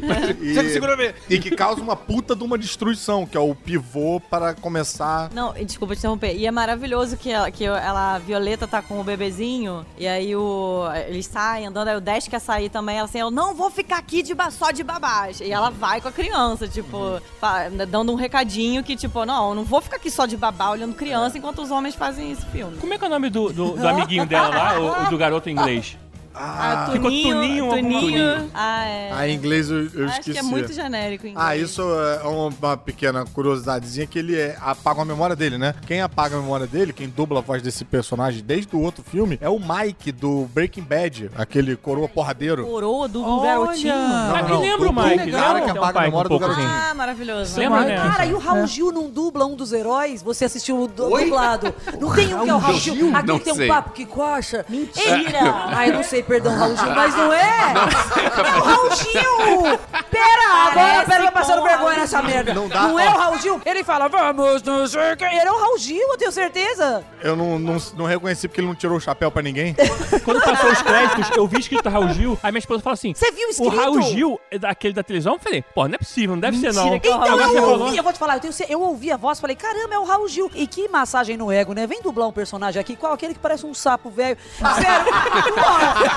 E, Você segura o bebê. e que causa uma puta de uma destruição, que é o pivô para começar. Não, desculpa te interromper. E é maravilhoso que, ela, que ela, a Violeta tá com o bebezinho, e aí o, eles saem andando, aí o Dash quer sair também. Ela assim, eu não vou ficar aqui de, só de babás. E ela vai com a criança, tipo, fa- dando um recadinho que, tipo, não, eu não vou ficar aqui só de babá olhando criança enquanto os homens fazem esse filme. Como é que é o nome do, do, do amiguinho dela lá, o, o do garoto em inglês? Ah, Ficou Tuninho, alguma Tuninho. Ah, é. Ah, em inglês eu, eu Acho esqueci. que é muito genérico em inglês. Ah, isso é uma pequena curiosidadezinha que ele é, apaga a memória dele, né? Quem apaga a memória dele, quem dubla a voz desse personagem desde o outro filme, é o Mike do Breaking Bad, aquele coroa porradeiro. Coroa do, Olha! garotinho. Ah, me não, lembra o do- do Mike. cara né? que Tem um apaga a memória um do pouco garotinho. Ah, maravilhoso. Lembra, né? Cara, e o Raul Gil não dubla um dos heróis? Você assistiu o du- dublado? Não tem um que é o Raul Gil? Aquele Não tem um sei. papo que coxa? Mentira! Ah, eu não sei, perdão, Raul Gil, mas não é? (laughs) é o (laughs) Raul Gil! Pera, agora pera, eu com passando o vergonha nessa merda. Não dá, é ó. o Raul Gil? Ele fala, vamos, não sei o que. Ele é o Raul Gil, eu tenho certeza. Eu não, não, não reconheci porque ele não tirou o chapéu pra ninguém. (laughs) Quando passou os créditos, eu vi escrito Raul Gil, aí minha esposa falou assim: Você viu O escrito? Raul Gil é daquele da televisão? Eu falei, pô, não é possível, não deve ser não. Mentira que é o Então, Agora eu, falou. ouvi, eu vou te falar, eu, tenho, eu ouvi a voz, falei, caramba, é o Raul Gil. E que massagem no ego, né? Vem dublar um personagem aqui, qual aquele que parece um sapo velho. Sério,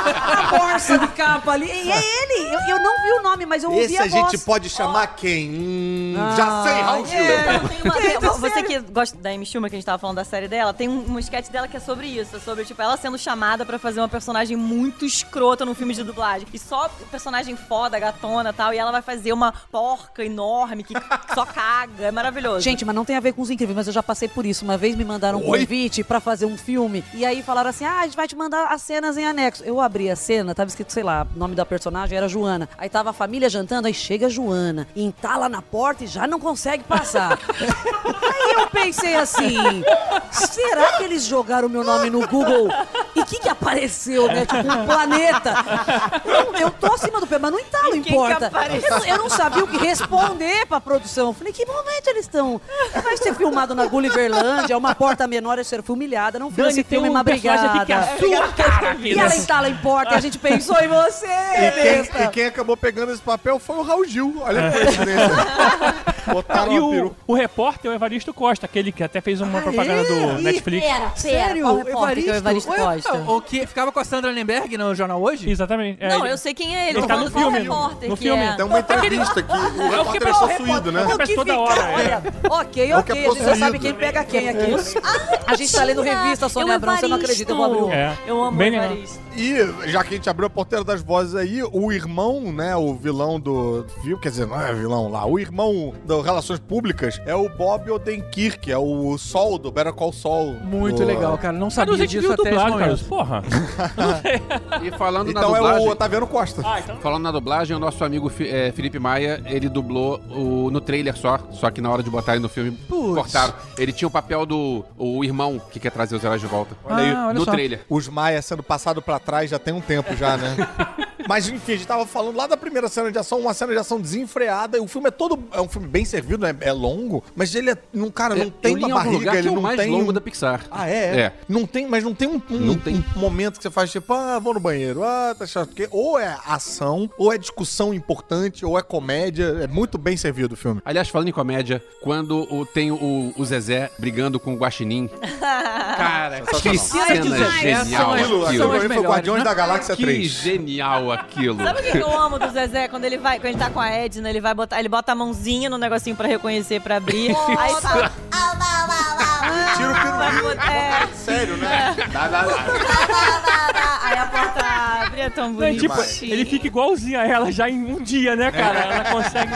a borsa de capa ali. E é ele, eu, eu não vi o nome, mas eu ouvi Esse a, a gente voz. pode chamar quem? Hum, Ah, já sei, Raul Gil. é. Uma- você sério. que gosta da Amy Schumer, que a gente tava falando da série dela, tem um, um sketch dela que é sobre isso. É sobre, tipo, ela sendo chamada pra fazer uma personagem muito escrota num filme de dublagem. E só personagem foda, gatona e tal. E ela vai fazer uma porca enorme que só caga. É maravilhoso. Gente, mas não tem a ver com os incríveis, mas eu já passei por isso. Uma vez me mandaram um Oi? convite pra fazer um filme. E aí falaram assim: ah, a gente vai te mandar as cenas em anexo. Eu abri a cena, tava escrito, sei lá, o nome da personagem era Joana. Aí tava a família jantando, aí chega a Joana, entala na porta e já não consegue passar. (laughs) aí eu pensei assim: será que eles jogaram meu nome no Google? E o que, que apareceu, né? Tipo, um planeta. Eu, eu tô acima do pé, mas não entalo, Quem que importa. apareceu? Eu não- eu não sabia o que responder pra produção. Falei, que momento eles estão? Vai ser filmado na Gulliverlândia, uma porta menor, eu ser humilhada. Não foi Dani, esse tem filme, um uma aqui que é a brigada. sua cara, E vida. ela instala em porta e a gente pensou em você, E quem, e quem acabou pegando esse papel foi o Raul Gil. Olha a coincidência. (laughs) Botaram E o, o repórter é o Evaristo Costa, aquele que até fez uma Ah, propaganda é? do Ih, Netflix. Pera, Sério? Qual repórter que é o Evaristo? Costa? O que ficava com a Sandra Lemberg no jornal hoje? Exatamente. É, Não, ele- eu sei quem é ele. Ele tá no filme. repórter No que filme. é. Tem uma entrevista (laughs) que o repórter é possuído, né? Acontece toda hora, é. Ok, É o que ok, é a gente já sabe quem pega quem aqui. A gente tá lendo revista, Sônia É o Abrão, você não acredita, eu vou abrir. É. Eu amo o. Evaristo. E já que a gente abriu a porteira das vozes aí, o irmão, né, o vilão do quer dizer, não é vilão lá, o irmão relações públicas é o Bob Odenkirk, é o Sol do Better Call Saul. Muito do- legal, cara. Não sabia disso até esse cara. momento. Porra. (laughs) E falando na Então é dublagem... o Otaviano Costa. Ah, então. Falando na dublagem, o nosso amigo eh, Felipe Maia, ele dublou o, no trailer só, só que na hora de botar ele no filme, Putz. cortaram. Ele tinha o papel do o irmão que quer trazer os heróis de volta. Olha aí, Ah, olha no só. trailer. Os Maia sendo passado pra trás já tem um tempo já, né? (laughs) Mas enfim, a gente tava falando lá da primeira cena de ação, uma cena de ação desenfreada. E o filme é todo. É um filme bem servido, né? É longo, mas ele é. Não, cara, não É, tem uma barriga, lugar que ele é o não mais tem. longo um- da Pixar. Ah, é? É. Não tem, mas não tem um, um- Não tem. um momento que você faz tipo, ah, vou no banheiro, ah, tá chato. Porque ou é ação, ou é discussão importante, ou é comédia. É muito bem servido o filme. Aliás, falando em comédia, quando o- tem o, o Zezé brigando com o Guaxinim. (laughs) Cara, que cena genial Aquilo, aquilo mim foi Guardiões né? da Galáxia Que 3. genial aquilo. Sabe o que que eu amo do Zezé? Quando ele vai, quando ele tá com a Edna, ele vai botar, ele bota a mãozinha no negocinho pra reconhecer, pra abrir. aí fala. Tira o Vai peru. botar- é, Sério, né? Dá, dá, dá. aí a porta abre, é tão Não, bonito. tipo, ele fica igualzinho a ela já em um dia, né, cara? Ela consegue.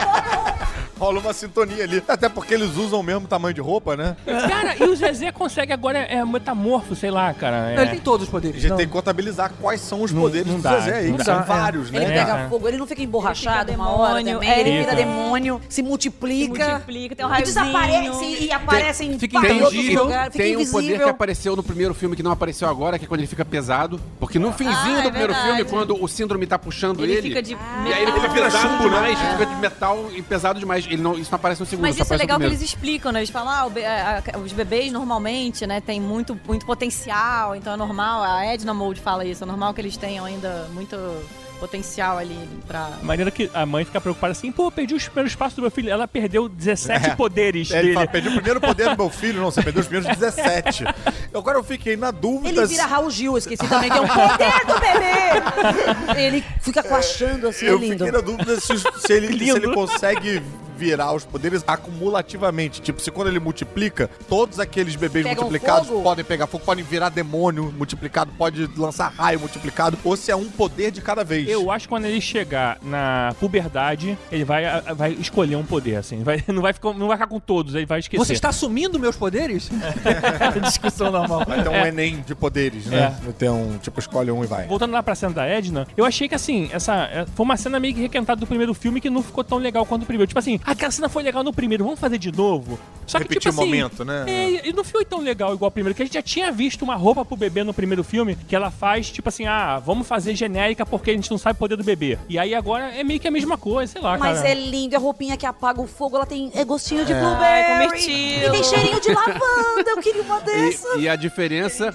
Rola uma sintonia ali. Até porque eles usam o mesmo tamanho de roupa, né? Cara, e o Zezé consegue agora é metamorfo, sei lá, cara. Não, ele É. tem todos os A poderes. gente Não. tem que contabilizar quais são os Não- poderes não do dá, Zezé aí, não que dá. são vários, Ele né? pega É. fogo, ele não fica emborrachado Ele fica uma hora demônio, também. é. Ele vira Fica. demônio, se multiplica. Se multiplica, tem um e raiozinho. desaparece e aparece em fica vários outros Invisível, lugares. Fica tem um poder que invisível. apareceu no primeiro filme que não apareceu agora, que é quando ele fica pesado. Porque no finzinho Ah, é do primeiro verdade. filme, quando o síndrome tá puxando Ele ele. fica de E aí ele fica pesado né? demais, fica de metal e pesado demais. Ele não, isso não aparece no segundo, Mas isso é legal que eles explicam, né? Eles falam, ah, be- a- a- os bebês normalmente, né, tem muito, muito potencial, então é normal, a Edna Mode fala isso, é normal que eles tenham ainda muito potencial ali pra... Maneira que a mãe fica preocupada assim, pô, perdi os primeiros passos do meu filho. Ela perdeu 17 É. poderes É, ele fala, perdi o primeiro poder do meu (laughs) filho. Não, você perdeu os primeiros 17. Agora eu fiquei na dúvida. Ele vira Raul Gil, esqueci também, que é um poder do bebê. Ele fica coachando assim, é Eu lindo. fiquei na dúvida se, se ele, se ele consegue virar os poderes acumulativamente. Tipo, se quando ele multiplica, todos aqueles bebês Pegam multiplicados fogo? podem pegar fogo, podem virar demônio multiplicado, pode lançar raio multiplicado, ou se é um poder de cada vez. Eu acho que quando ele chegar na puberdade, ele vai, a- vai escolher um poder, assim. Vai, (laughs) não, vai ficar, não vai ficar com todos, ele vai esquecer. Você está assumindo meus poderes? (laughs) Discussão normal. Vai ter um É. Enem de poderes, né? Vai ter um, tipo, escolhe um e vai. Voltando lá pra cena da Edna, eu achei que assim, essa é, foi uma cena meio que requentada do primeiro filme que não ficou tão legal quanto o primeiro. Tipo assim, aquela cena foi legal no primeiro, vamos fazer de novo. Só que, Repetir tipo o assim, momento, né? É, e não foi tão legal igual o primeiro, que a gente já tinha visto uma roupa pro bebê no primeiro filme, que ela faz, tipo assim, ah, vamos fazer genérica porque a gente não sabe o poder do bebê. E aí agora é meio que a mesma coisa, sei lá, Mas cara. é lindo, a roupinha que apaga o fogo, ela tem é gostinho de Ai, blueberry. comestível. E tem cheirinho de lavanda, eu queria uma dessa. E, e a diferença.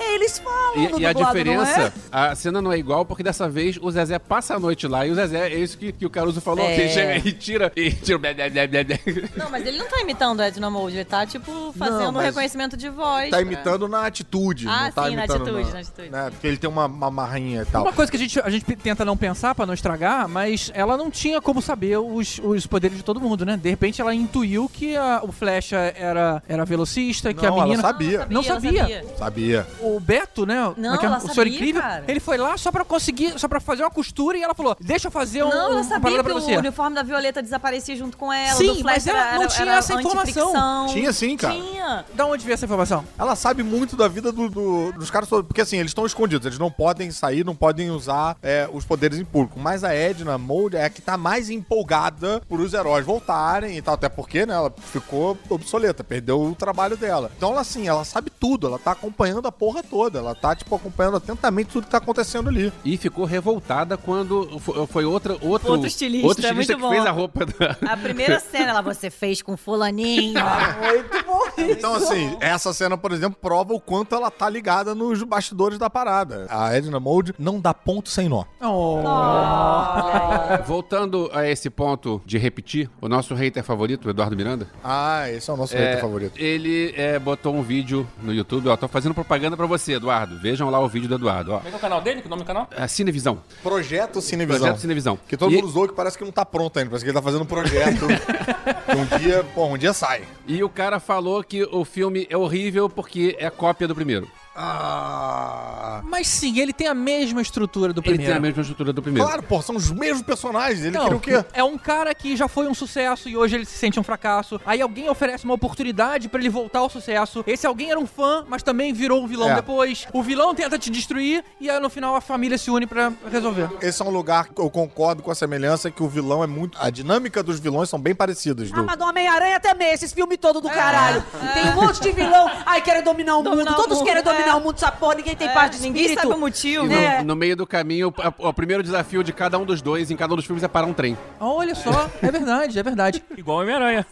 É, Eles falam no E, e a diferença, não é? a cena não é igual, porque dessa vez o Zezé passa a noite lá e o Zezé é isso que, que o Caruso falou, É. que ele chega e tira, e tira o blé, blé, blé, blé, blé. Não, mas ele não tá imitando o Edna Mode, ele tá, tipo, fazendo um mas reconhecimento de voz. Tá pra- imitando na atitude. Ah, não tá sim, na imitando atitude, na atitude. Né? Porque ele tem uma, uma marrinha e tal. Uma coisa que a gente, a gente tenta não pensar pra não estragar, mas ela não tinha como saber os, os poderes de todo mundo, né? De repente ela intuiu que a- o Flecha era, era velocista, que a Não, ela menina. sabia. Não ela sabia. Sabia. O Beto, né? Não, aquele- ela o Senhor sabia, Incrível, cara. ele foi lá só pra conseguir, só pra fazer uma costura e ela falou: Deixa eu fazer um, Não, ela uma sabia parada que pra o você. uniforme da Violeta desaparecia junto com ela. Sim, o do Flash mas ela era- não era- tinha era essa informação. Tinha sim, cara. Tinha. Da onde veio essa informação? Ela sabe muito da vida do- do- dos caras todos. Porque assim, eles estão escondidos, eles não podem sair, não podem usar é, os poderes em público. Mas a Edna Mode é a que tá mais empolgada por os heróis voltarem e tal. Até porque, né, ela ficou obsoleta, perdeu o trabalho dela. Então, ela assim, ela sabe tudo, ela tá acompanhando a porra toda. Ela tá, tipo, acompanhando atentamente tudo que tá acontecendo ali. E ficou revoltada quando fo- foi outra, outro, Outro estilista, outro é estilista muito que fez bom. a roupa da... A primeira cena, ela, você fez com fulaninho. Então, assim, essa cena, por exemplo, prova o quanto ela tá ligada nos bastidores da parada. A Edna Mode não dá ponto sem nó. Oh. Voltando a esse ponto de repetir, o nosso hater favorito, o Eduardo Miranda, Ah, esse é o nosso é, hater favorito. ele é, botou um vídeo no YouTube, ó, tô fazendo propaganda pra você, Eduardo. Vejam lá o vídeo do Eduardo, ó. Como é que é o canal dele? Que o nome do canal? É Cinevisão. Projeto Cinevisão. Projeto Cinevisão. Que todo E- mundo usou que parece que não tá pronto ainda. Parece que ele tá fazendo um projeto. Que um dia, um dia sai. E o cara falou que o filme é horrível porque é cópia do primeiro. Ah. Mas sim, ele tem a mesma estrutura do Ele primeiro. tem a mesma estrutura do primeiro. Claro, pô, são os mesmos personagens. Ele Não, queria o quê? É um cara que já foi um sucesso e hoje ele se sente um fracasso. Aí alguém oferece uma oportunidade pra ele voltar ao sucesso. Esse alguém era um fã, mas também virou um vilão É. depois. O vilão tenta te destruir e aí no final a família se une pra resolver. Esse é um lugar que eu concordo com a semelhança que o vilão é muito. A dinâmica dos vilões são bem parecidas. Ah, Do... mas do Homem-Aranha também, esses filmes todos do caralho. Tem um monte de vilão. Ai, querem dominar o Dominar mundo. o Todos mundo, querem é. Dominar o mundo, porra. Ninguém tem É, parte de ninguém espírito. sabe o motivo. E no, É. no meio do caminho, a- o primeiro desafio de cada um dos dois, em cada um dos filmes, é parar um trem. Olha só, é verdade, é verdade. (laughs) Igual Homem-Aranha.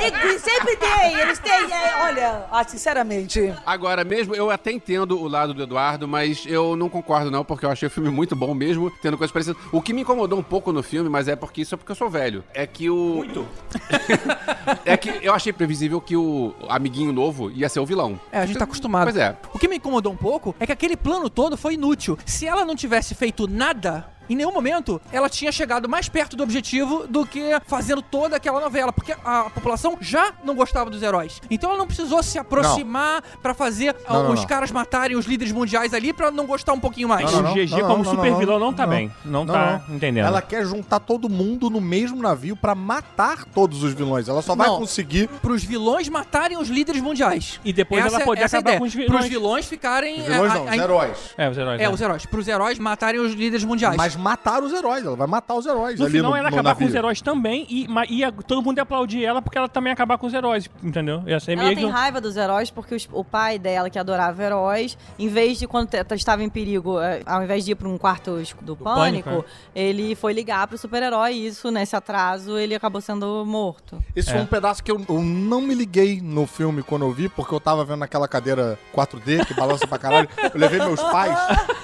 E- e sempre tem, eles têm. é, olha, ah, sinceramente. Agora, mesmo, eu até entendo o lado do Eduardo, mas eu não concordo não, porque eu achei o filme muito bom mesmo, tendo coisas parecidas. O que me incomodou um pouco no filme, mas é porque isso é porque eu sou velho, é que o... Muito? (laughs) é que eu achei previsível que o amiguinho novo ia ser o vilão. É, a gente tá acostumado. Pois é. O que me incomodou um pouco é que aquele plano todo foi inútil. Se ela não tivesse feito nada, em nenhum momento ela tinha chegado mais perto do objetivo do que fazendo toda aquela novela, porque a população já não gostava dos heróis. Então ela não precisou se aproximar pra fazer ah, Não, não, os não. caras matarem os líderes mundiais ali pra não gostar um pouquinho mais. Não, não, o GG não, como não, super não, vilão não tá não. bem. Não, Não, tá não. entendendo. Ela quer juntar todo mundo no mesmo navio pra matar todos os vilões. Ela só vai Não. conseguir. Pros vilões matarem os líderes mundiais. E depois Essa ela é- poder é a acabar ideia. com os Pros vilões. vilões ficarem... Os vilões a- não, a- os heróis. É, os heróis. É, né? os heróis. Pros heróis matarem os líderes mundiais. Mas matar os heróis. Ela vai matar os heróis. No ali final, no, ela no acabar com navio. os heróis também e, e a- todo mundo ia aplaudir ela porque ela também ia acabar com os heróis, entendeu? Ia ser Ela meio tem que... raiva dos heróis porque os- o pai dela, que adorava heróis, em vez de quando estava em perigo, eh, ao invés de ir para um quarto esco- do, pânico, pânico, ele foi ligar pro super-herói e isso, nesse atraso, ele acabou sendo morto. Esse É. foi um pedaço que eu, eu não me liguei no filme quando eu vi, porque eu tava vendo naquela cadeira 4D que balança pra caralho. Eu levei meus pais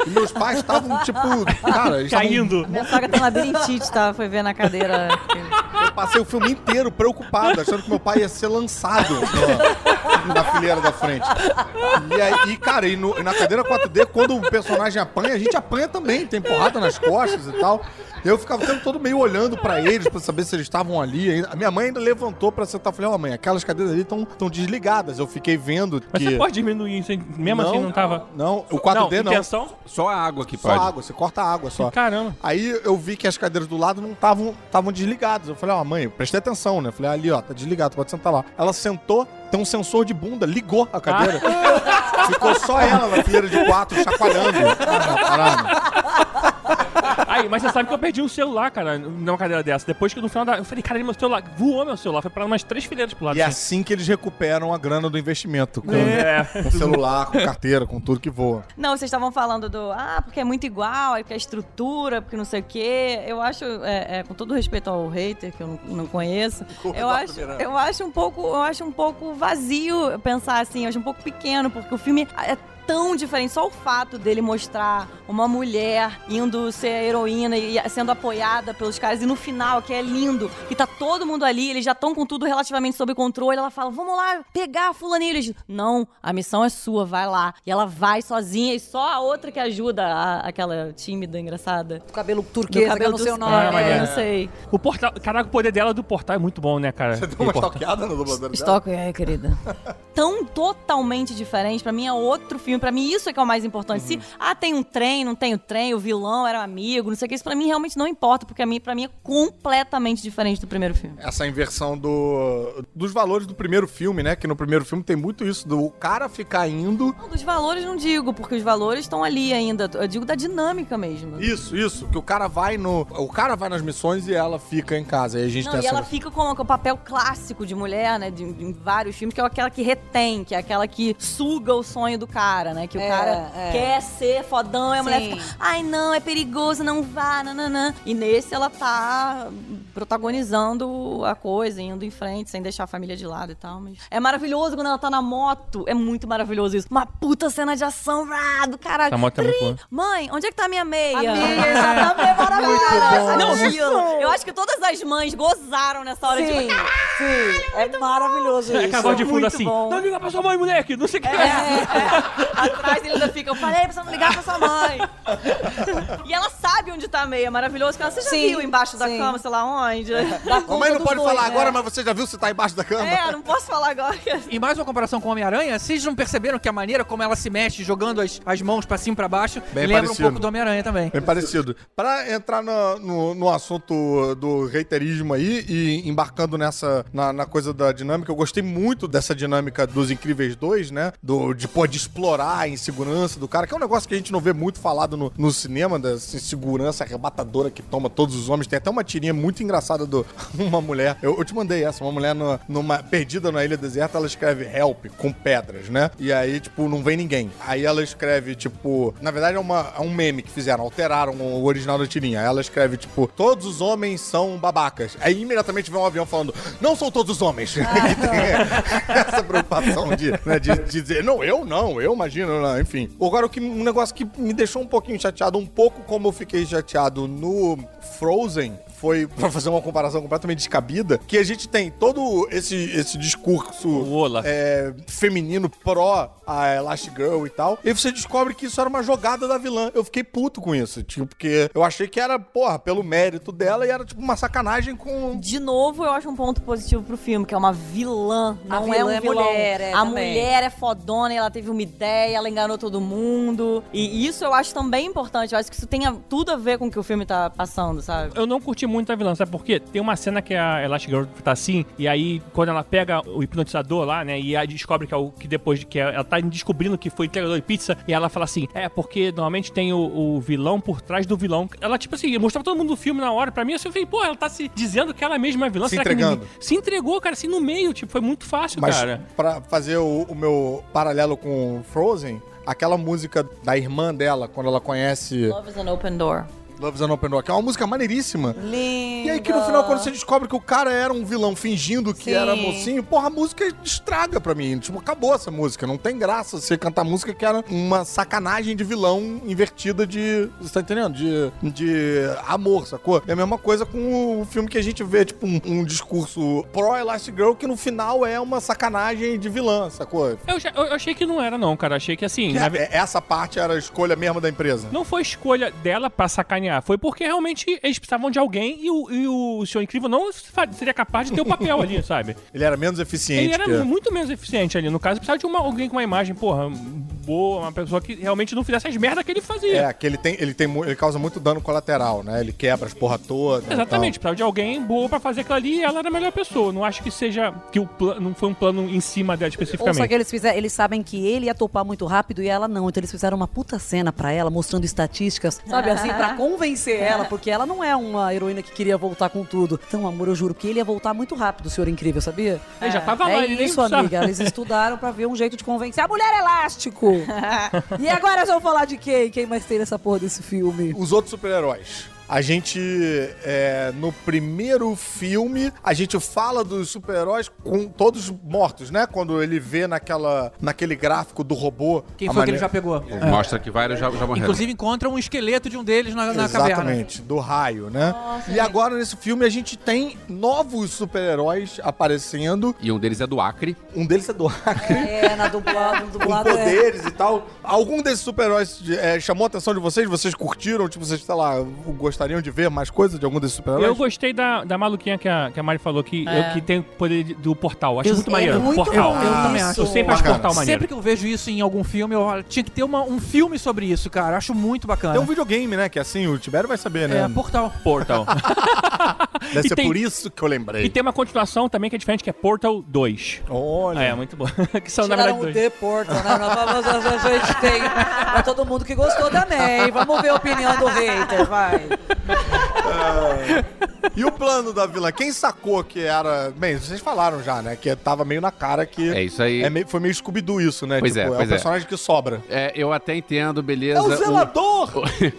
e meus pais estavam, tipo, cara, eles estavam- Caindo. Minha sogra tem labirintite, tá? Foi ver na cadeira. Eu passei o filme inteiro preocupado, achando que meu pai ia ser lançado na, na fileira da frente. E aí, e, cara, e, no- e na cadeira 4D, quando o personagem apanha, a gente apanha também, tem porrada nas costas e tal. Eu ficava o tempo todo meio olhando pra eles, pra saber se eles estavam ali. ainda. A minha mãe ainda levantou pra sentar. Falei, ó, mãe, aquelas cadeiras ali estão desligadas. Eu fiquei vendo Mas que... você pode diminuir isso, mesmo assim não tava... Não, o 4D não. intenção? Só a água que Só pode. água, você corta a água só. Caramba. Aí eu vi que as cadeiras do lado não estavam estavam desligadas. Eu falei, ó, mãe, prestei atenção, né? Eu falei, ali, ó, tá desligado, pode sentar lá. Ela sentou, tem um sensor de bunda, ligou a cadeira. Ficou só ela na fileira de quatro, chacoalhando. (laughs) Ah, parada. Aí mas você sabe que eu perdi um celular, cara, numa cadeira dessa. Depois que no final da. Eu falei, cara, meu celular. Voou meu celular. Foi pra umas três fileiras pro lado. E é assim. assim que eles recuperam a grana do investimento. Com, É. com celular, com carteira, com tudo que voa. Não, vocês estavam falando do. Ah, porque é muito igual, é porque a estrutura, porque não sei o quê. Eu acho, é, é, com todo respeito ao hater, que eu não, não conheço, (laughs) eu acho, eu acho um pouco. Eu acho um pouco vazio pensar assim, eu acho um pouco pequeno, porque o filme é tão diferente. Só o fato dele mostrar uma mulher indo ser a heroína e sendo apoiada pelos caras. E no final, que é lindo, que tá todo mundo ali, eles já estão com tudo relativamente sob controle. Ela fala, vamos lá pegar a fulaninha. Eles, não, a missão é sua, vai lá. E ela vai sozinha e só a outra que ajuda, a- aquela tímida, engraçada. O cabelo Do turquesa, que eu não do- sei o É, nome. Ah, maneiro. não sei. O portal. Caraca, o poder dela do portal é muito bom, né, cara? Você deu uma stalkeada no dublador dela? Estoque, é, querida. Tão totalmente diferente. Pra mim é outro filme. Pra mim isso é que é o mais importante. Se, ah, tem um trem, não tem o trem, o vilão era um amigo, não sei o que. Isso pra mim realmente não importa, porque a mim, pra mim é completamente diferente do primeiro filme. Essa inversão do, dos valores do primeiro filme, né? Que no primeiro filme tem muito isso, do cara ficar indo. Não, dos valores não digo, porque os valores estão ali ainda. Eu digo da dinâmica mesmo. Isso, isso. Que o cara vai no. O cara vai nas missões e ela fica em casa. Aí a gente Não, e ela fica com, o papel clássico de mulher, né? De, em vários filmes, que é aquela que retém, que é aquela que suga o sonho do cara, né? Que o É, cara é. quer ser fodão e a mulher Sim. fica, ai não, é perigoso, não vá, nananã. E nesse ela tá protagonizando a coisa, indo em frente, sem deixar a família de lado e tal. Mas é maravilhoso quando ela tá na moto. É muito maravilhoso isso. Uma puta cena de ação, rá, do caralho. A moto é muito boa. Mãe, onde é que tá a minha meia? A meia, exatamente, Cara, maravilhoso. aquilo. Eu acho que todas as mães gozaram nessa hora. Sim, Tipo, sim. É maravilhoso É isso. a voz de fundo muito assim. bom. Não liga pra sua mãe, moleque! Não sei o que. É, é. Atrás ele ainda fica, eu falei pra você não ligar pra sua mãe. e ela sabe onde tá a meia, maravilhoso. Que ela, você já Sim, viu embaixo da sim. cama, sei lá onde? (laughs) Mamãe não dos pode dois, falar né? agora, mas você já viu se tá embaixo da cama? é, não posso falar agora. E mais uma comparação com o Homem-Aranha, vocês não perceberam que a maneira como ela se mexe, jogando as, as mãos pra cima e pra baixo, Bem lembra parecido. um pouco do Homem-Aranha também. Bem parecido. Pra entrar no, no, no assunto do reiterismo aí e embarcando nessa na, na coisa da dinâmica, eu gostei muito dessa dinâmica dos Incríveis 2, né? Do, de, pô, de explorar a insegurança do cara, que é um negócio que a gente não vê muito falado no, no cinema, dessa insegurança arrebatadora que toma todos os homens. Tem até uma tirinha muito engraçada do (laughs) uma mulher. Eu, eu te mandei essa, uma mulher no- numa perdida na ilha deserta, ela escreve help com pedras, né? E aí, tipo, não vem ninguém. Aí ela escreve, tipo, na verdade é, uma, é um meme que fizeram, alteraram o original da tirinha. Aí ela escreve, tipo, todos os homens são babacas. Aí imediatamente vem um avião falando, não são todos os homens. Tem (laughs) essa preocupação de, né, de, de dizer, não, eu não, eu imagino, não, enfim. Agora, o que, um negócio que me deixou um pouquinho chateado, um pouco como eu fiquei chateado no Frozen, foi (laughs) pra fazer uma comparação completamente descabida, que a gente tem todo esse, esse discurso é, feminino pró a Elastigirl e tal, e você descobre que isso era uma jogada da vilã. Eu fiquei puto com isso, tipo, porque eu achei que era, porra, pelo mérito dela e era tipo uma sacanagem com De novo, eu acho um ponto positivo pro filme, que é uma vilã, A não é vilã um é vilão. mulher, é, a também. mulher é fodona, ela teve uma ideia, ela enganou todo mundo. E isso eu acho também importante. Eu acho que isso tem tudo a ver com o que o filme tá passando, sabe? Eu não curti muito a vilã, sabe por quê? Tem uma cena que a Elastigirl tá assim, e aí quando ela pega o hipnotizador lá, né, e aí descobre que é o que depois de que ela tá descobrindo que foi entregador de pizza, e ela fala assim: é porque normalmente tem o, o vilão por trás do vilão. Ela, tipo assim, mostrava todo mundo no filme na hora. Pra mim, assim, eu falei, pô, ela tá se dizendo que ela mesma é vilã. Se Será que entregando. ninguém- se entregou, cara, assim, no meio, tipo, foi muito fácil, Mas cara. pra fazer o, o meu paralelo com Frozen, aquela música da irmã dela, quando ela conhece Love is an open door. Love's an Open Door, que é uma música maneiríssima. Lindo. E aí que no final, quando você descobre que o cara era um vilão fingindo que Sim. era mocinho, porra, a música estraga pra mim. Tipo, acabou essa música. Não tem graça você cantar música que era uma sacanagem de vilão invertida de. Você tá entendendo? De, de amor, sacou? É a mesma coisa com o filme que a gente vê, tipo, um, um discurso pró-Elastigirl que no final é uma sacanagem de vilã, sacou? Eu, já- eu achei que não era, não, cara. Achei que assim. Que na ve- é- essa parte era a escolha mesmo da empresa. Não foi escolha dela pra sacanear, foi porque realmente eles precisavam de alguém e o, e o Senhor Incrível não seria capaz de ter o papel ali, (laughs) sabe? Ele era menos eficiente. Ele era que- muito menos eficiente ali. No caso, precisava de uma- alguém com uma imagem, porra, robô, uma pessoa que realmente não fizesse as merdas que ele fazia. É, que ele tem, ele tem, ele causa muito dano colateral, né? Ele quebra as porra toda. Exatamente, então. precisava de alguém boa pra fazer aquilo ali e ela era a melhor pessoa. Não acho que seja que o plano não foi um plano em cima dela Ou só especificamente. que eles fizeram, eles sabem que ele ia topar muito rápido e ela não. Então eles fizeram uma puta cena pra ela, mostrando estatísticas, sabe (laughs) assim, pra convencer ela, porque ela não é uma heroína que queria voltar com tudo. Então, amor, eu juro que ele ia voltar muito rápido, o senhor incrível, sabia? Ele já tava lá, É ele isso, amiga. Eles estudaram pra ver um jeito de convencer. A mulher elástico! (laughs) e agora vamos falar de quem? Quem mais tem nessa porra desse filme? Os outros super-heróis. A gente, é, no primeiro filme, a gente fala dos super-heróis com todos mortos, né? Quando ele vê naquela, naquele gráfico do robô. Quem foi que ele já pegou? Mostra que vários já, já morreram. Inclusive encontra um esqueleto de um deles na, na caverna. Exatamente, do raio, né? e agora nesse filme a gente tem novos super-heróis aparecendo. E um deles é do Acre. Um deles é do Acre, É, na dublada, no (laughs) com dublado é... poderes e tal. Algum desses super-heróis é, chamou a atenção de vocês? Vocês curtiram? Tipo, vocês, sei lá, gostariam de ver mais coisa de algum desses super-heróis? Eu gostei da, da maluquinha que a, que a Mari falou, que, É. eu- que tem o poder de- do portal. Acho Eu- muito é maneiro. muito portal. bom Eu também acho. Eu sempre acho Bacana. portal maneiro. Sempre que eu vejo isso em algum filme, eu tinha que ter uma- um filme sobre isso, cara. Acho muito bacana. Tem um videogame, né? Que assim, o Tibério vai saber, né? É, Portal. Portal. (laughs) Deve E ser tem- por isso que eu lembrei. e tem uma continuação também que é diferente, que é Portal 2. Olha. É, muito bom. (laughs) que são, na Tiraram verdade, o dois. The Portal, né? A gente tem pra todo mundo que gostou também. Vamos ver a opinião do hater, vai. (laughs) E o plano da vilã? Quem sacou que era. Bem, vocês falaram já, né? Que tava meio na cara que. É isso aí. é meio- foi meio Scooby-Doo isso, né? Pois é, tipo, pois o é. personagem que sobra. É, eu até entendo, beleza. É o zelador!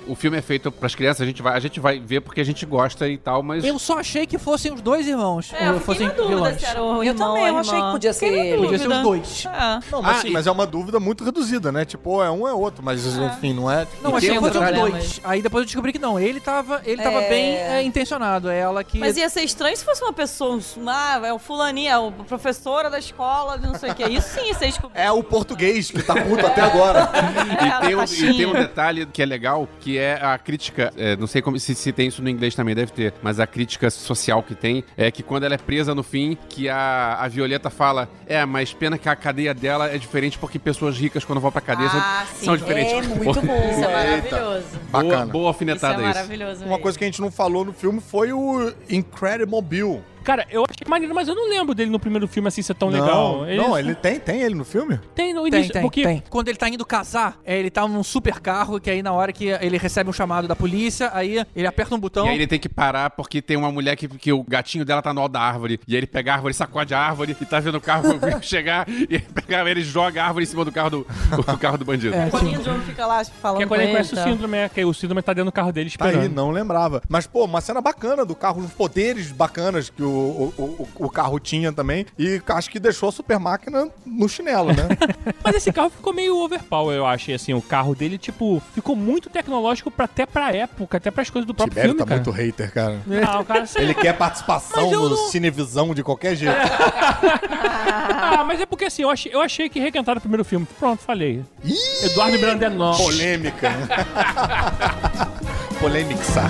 O, o filme é feito pras crianças, a gente, vai, a gente vai ver porque a gente gosta e tal, mas. Eu só achei que fossem os dois irmãos. É, eu fossem na dúvida vilões. se era o Eu irmão também, eu achei que podia ser. Podia ser os dois. É. Não, mas, Ah, sim, e- mas é uma dúvida muito reduzida, né? Tipo, é um ou é outro, mas enfim, não é. Não, achei que fossem os dois. Aí depois eu descobri que não. Ele tava, ele tava É. bem é, intencionado. É ela que. Mas ia ser estranho se fosse uma pessoa, ah, é o fulaninha, é o professora da escola, de não sei o que. Isso sim descoberto. É o português que tá puto até agora. (laughs) E tem, um, e tem um detalhe que é legal, que é a crítica, é, não sei como, se, se tem isso no inglês também, deve ter, mas a crítica social que tem é que quando ela é presa no fim, que a, a Violeta fala, é, mas pena que a cadeia dela é diferente porque pessoas ricas quando vão pra cadeia são- Ah, são, sim. diferentes. É muito (laughs) bom. Isso é Eita. maravilhoso. Boa, Bacana. boa Isso é alfinetada isso. Maravilhoso. Uma mesmo. coisa que a gente não falou no filme foi o Incredible Bill. Cara, eu achei maneiro, mas eu não lembro dele no primeiro filme assim ser tão não, legal. Não, ele tem, tem ele no filme? tem no Tem, início. tem, porque tem. Quando ele tá indo casar, é, ele tá num super carro, que aí na hora que ele recebe um chamado da polícia, aí ele aperta um botão. E aí ele tem que parar porque tem uma mulher que, que o gatinho dela tá no alto da árvore. E aí ele pega a árvore, sacode a árvore e tá vendo o carro (laughs) (laughs) chegar. E ele pega ele joga a árvore em cima do carro do, o carro do bandido. É, o fica lá falando que é quando ele ele, conhece tá? o síndrome, é que o síndrome tá dentro do carro dele Tá esperando. aí, não lembrava. Mas, pô, uma cena bacana do carro, os poderes bacanas que o, o, o, o carro tinha também. E acho que deixou a super máquina no chinelo, né? (laughs) Mas esse carro ficou meio overpower, eu achei, assim. O carro dele, tipo, ficou muito tecnológico pra, até pra época, até pras coisas do próprio Tibério filme, tá cara. muito hater, cara. (laughs) Ah, cara... sei Ele quer participação no não- Cinevisão de qualquer jeito. (laughs) Ah, mas é porque, assim, eu achei, eu achei que requentaram o primeiro filme. Pronto, falei. Eduardo Brandenó. Polêmica. Polêmixar.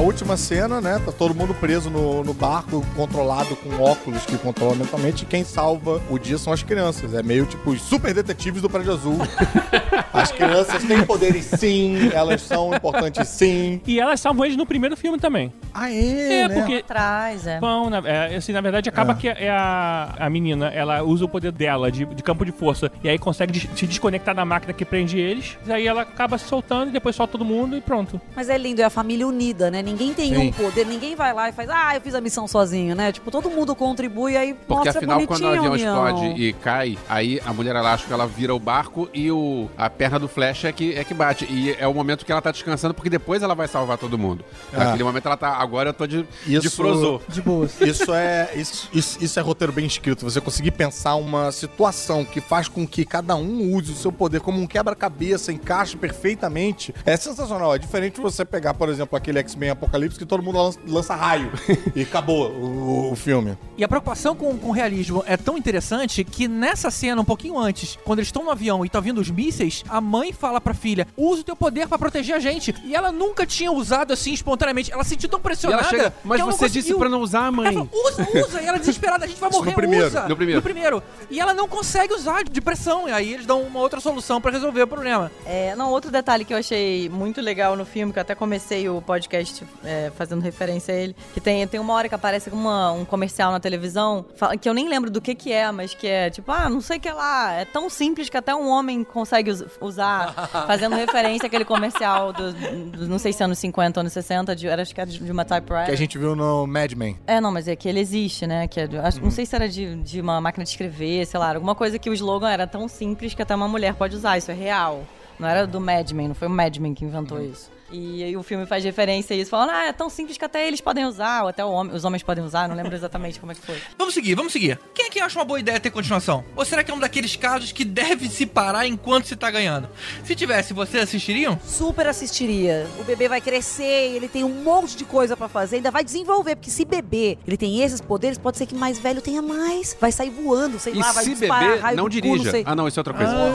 Última cena, né? Tá todo mundo preso no, no barco, controlado com óculos que controlam mentalmente. E quem salva o dia são as crianças. É meio tipo os super detetives do Prédio Azul. (laughs) As crianças têm poderes sim, elas são importantes sim. E elas salvam eles no primeiro filme também. Aê, É, né? porque Atrás, é. Bom, na, é, assim, na verdade, acaba que é a, a menina, ela usa o poder dela de, de campo de força e aí consegue des- se desconectar da máquina que prende eles. E aí ela acaba se soltando e depois solta todo mundo e pronto. Mas é lindo, é a família unida, né? Ninguém tem Sim. um poder, ninguém vai lá e faz, ah, eu fiz a missão sozinho, né? Tipo, todo mundo contribui aí Porque mostra afinal, quando o avião explode e cai, aí a mulher elástica ela vira o barco e o, a perna do Flash é que, é que bate. E é o momento que ela tá descansando, porque depois ela vai salvar todo mundo. Ah. Naquele momento ela tá. Agora eu tô de, Isso- de frozô. De boas. Isso é, isso, isso, isso é roteiro bem escrito. Você conseguir pensar uma situação que faz com que cada um use o seu poder como um quebra-cabeça, encaixe perfeitamente. É sensacional. É diferente você pegar, por exemplo, aquele X-Men apocalipse que todo mundo lança, lança raio. (laughs) e acabou o, o filme. E a preocupação com, com o realismo é tão interessante que nessa cena, um pouquinho antes, quando eles estão no avião e estão vindo os mísseis, a mãe fala pra filha: usa o teu poder pra proteger a gente. E ela nunca tinha usado assim espontaneamente. Ela se sentiu tão E pressionada. ela chega, mas que ela não você disse pra não usar, mãe. Ela falou, usa, usa. E ela (laughs) desesperada, a gente vai morrer, no primeiro, usa. no primeiro. No primeiro. E ela não consegue usar de pressão. E aí eles dão uma outra solução pra resolver o problema. É, não, outro detalhe que eu achei muito legal no filme, que eu até comecei o podcast é, fazendo referência a ele, que tem, tem uma hora que aparece uma, um comercial na televisão, que eu nem lembro do que que é, mas que é tipo, ah, não sei o que lá, é tão simples que até um homem consegue us- usar, (laughs) fazendo referência àquele comercial dos, dos, não sei se anos 50, anos 60, de, era, acho que era de uma typewriter. Que a gente viu no Mad Men. É, não, mas é que ele existe, né? Que é acho- Não sei se era de, de uma máquina de escrever, sei lá, alguma coisa que o slogan era tão simples que até uma mulher pode usar. Isso é real. Não era do Mad Men, não foi o Mad Men que inventou isso. E aí o filme faz referência a isso, falando, ah, é tão simples que até eles podem usar, ou até o homem- os homens podem usar, não lembro exatamente como é que foi. Vamos seguir, vamos seguir. Quem é que acha uma boa ideia ter continuação? Ou será que é um daqueles casos que deve se parar enquanto se tá ganhando? Se tivesse, vocês assistiriam? Super assistiria. O bebê vai crescer, ele tem um monte de coisa pra fazer, ainda vai desenvolver, porque se bebê, ele tem esses poderes, pode ser que mais velho tenha mais. Vai sair voando, sei E lá, vai se disparar beber, raio não do cu, dirija. sei. ah, não, isso é outra coisa. meu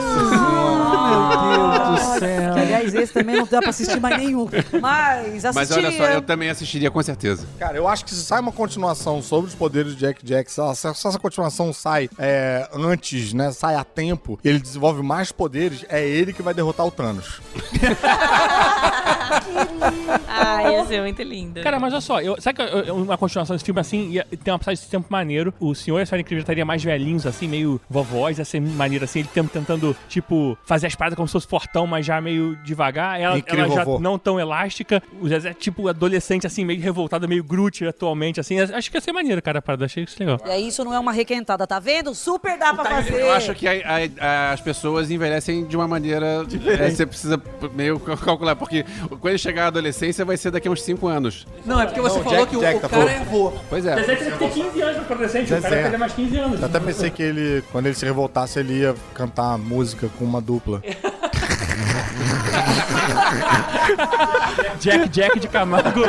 Deus do céu. Que, aliás, esse também não dá pra assistir mais nenhum. Mas assistiria. Mas olha só, eu também assistiria com certeza. Cara, eu acho que se sai uma continuação sobre os poderes de Jack Jack, se, essa continuação sai é, antes, né, sai a tempo, e ele desenvolve mais poderes, é ele que vai derrotar o Thanos. Ah, ia ser muito lindo. Cara, mas olha só, eu, sabe que eu- eu- uma continuação desse filme assim, ia ter uma passagem de tempo maneiro. O senhor e a senhora incrível estaria mais velhinhos, assim, meio vovós, ia ser maneiro assim, ele tentando, tipo, fazer as paradas como se fosse fortão, mas já meio devagar. Ela, Incrível ela já vovô. não tão elástica. O Zezé, tipo, adolescente, assim, meio revoltado, meio Groot atualmente, assim. Acho que ia ser maneiro, cara, a parada. Achei isso legal. E aí isso não é uma requentada, tá vendo? Super dá pra fazer. Eu acho que a- a- as pessoas envelhecem de uma maneira. é, você precisa meio cal- (laughs) calcular, porque quando ele chegar à adolescência vai ser daqui a uns 5 anos. Não, é porque você Não, falou Jack que o, Jack o tá cara falando. é avô. Pois é. Zezé ter 15 anos pra adolescente, o cara perder mais 15 anos. Eu até pensei que ele, quando ele se revoltasse, ele ia cantar música com uma dupla. (laughs) (laughs) Jack Jack de Camargo.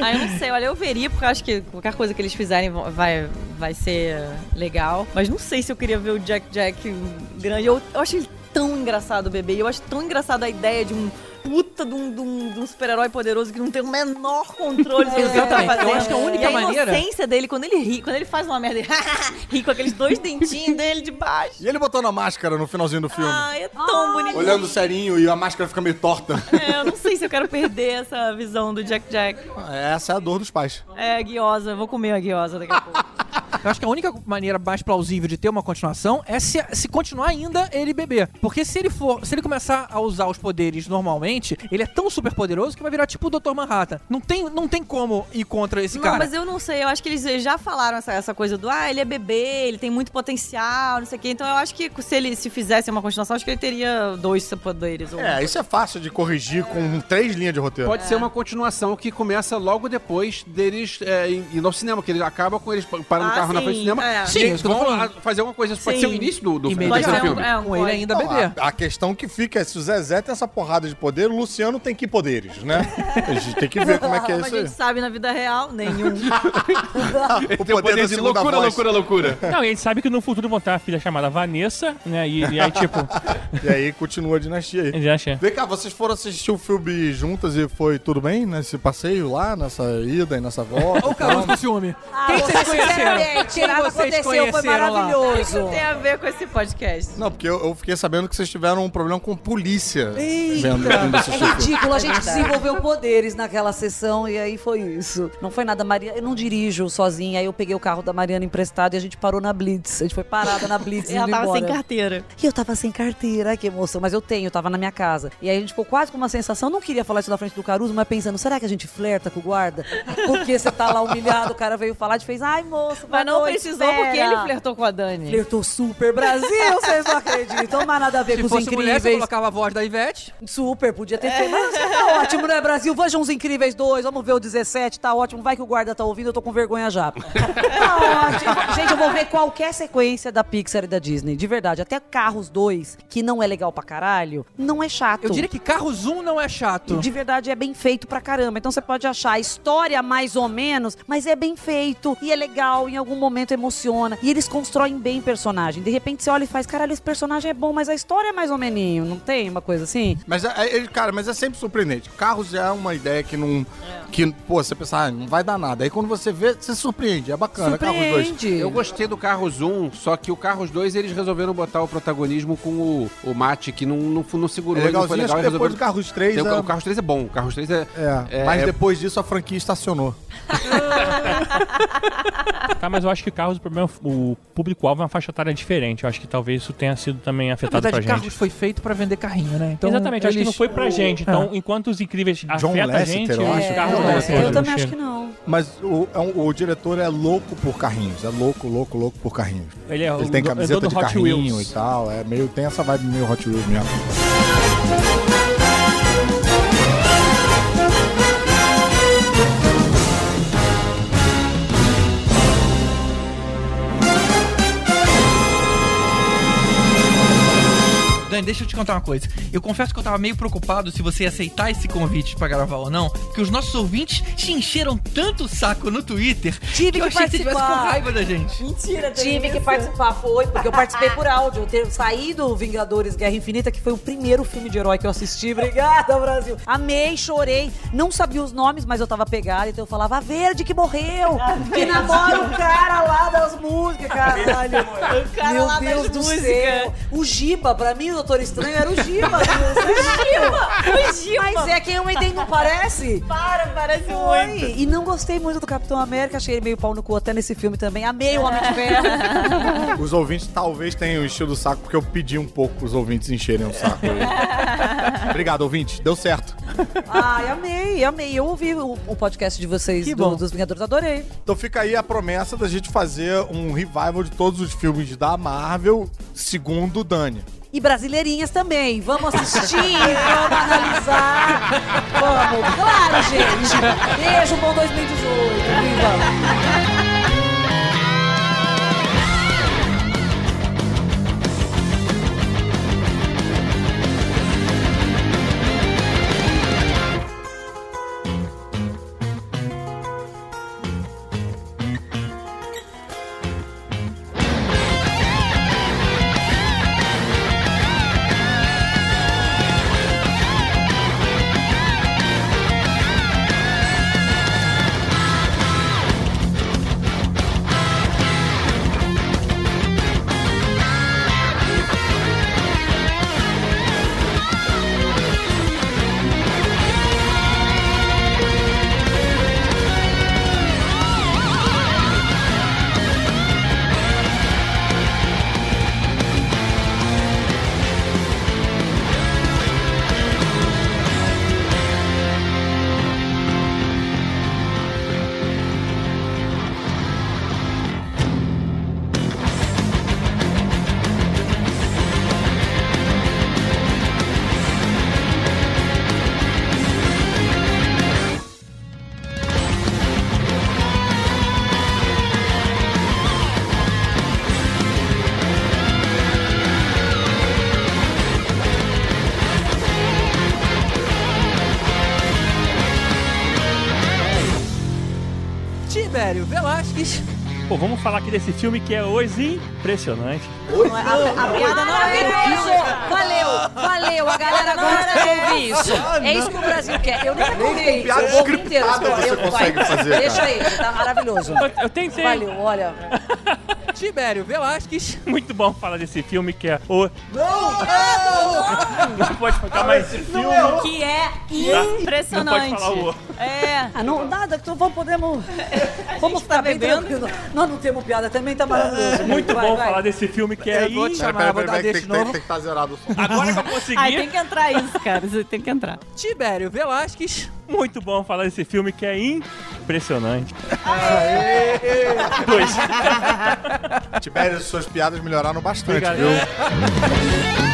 Ah, eu não sei, olha, eu veria, porque eu acho que qualquer coisa que eles fizerem vai, vai ser legal. Mas não sei se eu queria ver o Jack Jack grande. Eu, eu acho ele tão engraçado, o bebê. E eu acho tão engraçado a ideia de um puta de um, de um- de um super-herói poderoso que não tem o menor controle sobre o que ele tá Exatamente. Eu fazendo. acho que a única e a maneira- inocência dele, quando ele ri, quando ele faz uma merda, ele (laughs) ri com aqueles dois dentinhos dele de baixo. E ele botando a máscara no finalzinho do filme. Ai, é tão bonitinho. Olhando serinho e a máscara fica meio torta. (laughs) É, eu não sei se eu quero perder essa visão do Jack Jack. Essa é a dor dos pais. É, guiosa, eu vou comer a guiosa daqui a pouco. (laughs) Eu acho que a única maneira mais plausível de ter uma continuação é se, se continuar ainda ele beber. Porque se ele for, se ele começar a usar os poderes normalmente, ele é tão super poderoso que vai virar tipo o Dr. Manhattan. Não tem, não tem como ir contra esse Não, cara. mas eu não sei, eu acho que eles já falaram essa, essa coisa do ah, ele é bebê, ele tem muito potencial, não sei o quê. Então eu acho que se ele se fizesse uma continuação, acho que ele teria dois poderes. Ou É, isso é fácil de corrigir com três linhas de roteiro. Pode ser uma continuação que começa logo depois deles é, indo ao cinema, que ele acaba com eles parando Ah, o carro na sim, frente do cinema. é. Sim, é eles isso tô vão a- fazer alguma coisa. Pode Sim. ser o início do, do. Pode do ser um, filme. é, um Com ele ainda Não, beber. a, a questão que fica é se o Zezé tem essa porrada de poder, o Luciano tem que poderes, né? A gente tem que ver como é que é Como a isso gente aí. sabe na vida real, nenhum. (laughs) O o poder de loucura, voz. loucura, loucura. (laughs) Não, e a gente sabe que no futuro vão ter uma filha chamada Vanessa, né? E, e aí, tipo, E aí continua a dinastia aí. achei. Vem cá, vocês foram assistir o filme juntas e foi tudo bem nesse passeio lá, nessa ida e nessa volta? Olha o caroço do ciúme. Quem vocês conheceram? Nada vocês aconteceu, foi maravilhoso. tem a ver com esse podcast. Não, porque eu, eu fiquei sabendo que vocês tiveram um problema com polícia vendo, vendo É ridículo, a gente verdade. desenvolveu poderes naquela sessão e aí foi isso. Não foi nada, Maria. Eu não dirijo sozinha, aí eu peguei o carro da Mariana emprestado e a gente parou na Blitz. A gente foi parada na Blitz. Ela indo tava sem embora. carteira. E eu tava sem carteira, ai que emoção. Mas eu tenho, eu tava na minha casa. E aí a gente ficou quase com uma sensação, não queria falar isso na frente do Caruso, mas pensando, será que a gente flerta com o guarda? Porque você tá lá humilhado, o cara veio falar, gente fez, ai moço, Mas não não precisou espera. porque ele flertou com a Dani. Flertou super Brasil, (laughs) vocês não acreditam. Mas nada a ver Se com os fosse mulher, você incríveis. colocava a voz da Ivete. Super, podia ter feito. Mas tá (laughs) ótimo, né, Brasil? Vejam os incríveis dois, vamos ver o 17, tá ótimo. Vai que o guarda tá ouvindo, eu tô com vergonha já. (laughs) Tá ótimo. Gente, eu vou ver qualquer sequência da Pixar e da Disney, de verdade. Até Carros 2, que não é legal pra caralho, não é chato. Eu diria que Carros 1 não é chato. De verdade é bem feito pra caramba. Então você pode achar a história mais ou menos, mas é bem feito e é legal, em algum momento emociona. E eles constroem bem personagem. De repente você olha e faz, caralho, esse personagem é bom, mas a história é mais ou meninho, não tem uma coisa assim? Mas, é, é, ele- cara, mas é sempre surpreendente. Carros já é uma ideia que não. Que, pô, você pensa, ah, não vai dar nada. Aí quando você vê, você se surpreende. É bacana, Carros 2. Surpreende. Eu gostei do Carros 1, só que o Carros 2 eles resolveram botar o protagonismo com o, o Mate, que não, não, não segurou, É ele não foi legalzinho, acho legal. que depois do resolveram- Carros 3. Tem o- é- O Carros 3 é bom, o Carros 3 é... É, É, mas é- depois disso a franquia estacionou. Tá, mas eu acho que Carros, o problema, o público-alvo é uma faixa etária diferente. Eu acho que talvez isso tenha sido também Na afetado pra verdade, gente. Carros foi feito pra vender carrinho, né? Então, Exatamente, acho que eles- não foi pra gente. Então, enquanto os incríveis John afeta a gente, eu acho. carros não Lasseter. afetam, eu também acho que não. Mas o, é um- o diretor é louco por carrinhos. É louco, louco, louco por carrinhos. Ele é o Ele tem do- é camiseta de Hot carrinho Wheels. e tal. É meio, tem essa vibe meio Hot Wheels mesmo. Dani, deixa eu te contar uma coisa. Eu confesso que eu tava meio preocupado se você ia aceitar esse convite pra gravar ou não, porque os nossos ouvintes te encheram tanto o saco no Twitter Tive que eu que achei que você tivesse com participar. raiva da gente. Mentira, Tive que participar, foi, porque eu participei por áudio. Eu ter, saí do Vingadores Guerra Infinita, que foi o primeiro filme de herói que eu assisti. Obrigada, Brasil. Amei, chorei. Não sabia os nomes, mas eu tava pegada, então eu falava, a verde que morreu, que namora o cara lá das músicas, caralho. O (laughs) cara Meu lá Deus das do músicas. céu. O Giba, pra mim, Doutor Estranho era (laughs) o Giba. o Giba. Mas é quem eu me não parece? Para, parece Foi. muito. E não gostei muito do Capitão América, achei ele meio pau no cu até nesse filme também. Amei o Homem de Ferro. (laughs) Os ouvintes talvez tenham enchido o saco porque eu pedi um pouco pros ouvintes encherem o saco. (laughs) Obrigado, ouvinte. Deu certo. Ai, amei, amei. Eu ouvi o, o podcast de vocês do- dos Vingadores, adorei. Então fica aí a promessa da gente fazer um revival de todos os filmes da Marvel, segundo o Dani. E brasileirinhas também. Vamos assistir, (laughs) vamos analisar. Vamos, claro, gente. Beijo, bom 2018. Viva! Vamos falar aqui desse filme que é Os Impressionante. Não é- a, a piada não é Isso, valeu, valeu. A galera gosta de ouvir isso. É isso que o Brasil quer. Eu nem contei isso. piada Eu inteiro. você Eu- consegue vai. fazer, Deixa cara. aí, tá maravilhoso. Eu, eu tentei. Valeu, olha. (laughs) Tibério Velasquez. (laughs) Muito bom falar desse filme que é o. Não! (laughs) Não pode ficar mais. que é Não impressionante. pode falar o. É. Ah, não, nada, então vamos, podemos. (laughs) Vamos ficar bem bebendo. tranquilo. Nós não temos piada também, tá maravilhoso. (laughs) Muito Vai, bom vai. falar desse filme que é. Eu vou te chamar, vou dar tem, deixa que- de tem, novo. tem que estar zerado o som. Agora que eu consegui. tem que entrar isso, cara. Você tem que entrar. Tibério Velasquez. Muito bom falar desse filme que é. Impressionante. Tibério, suas piadas melhoraram bastante, Obrigado. viu?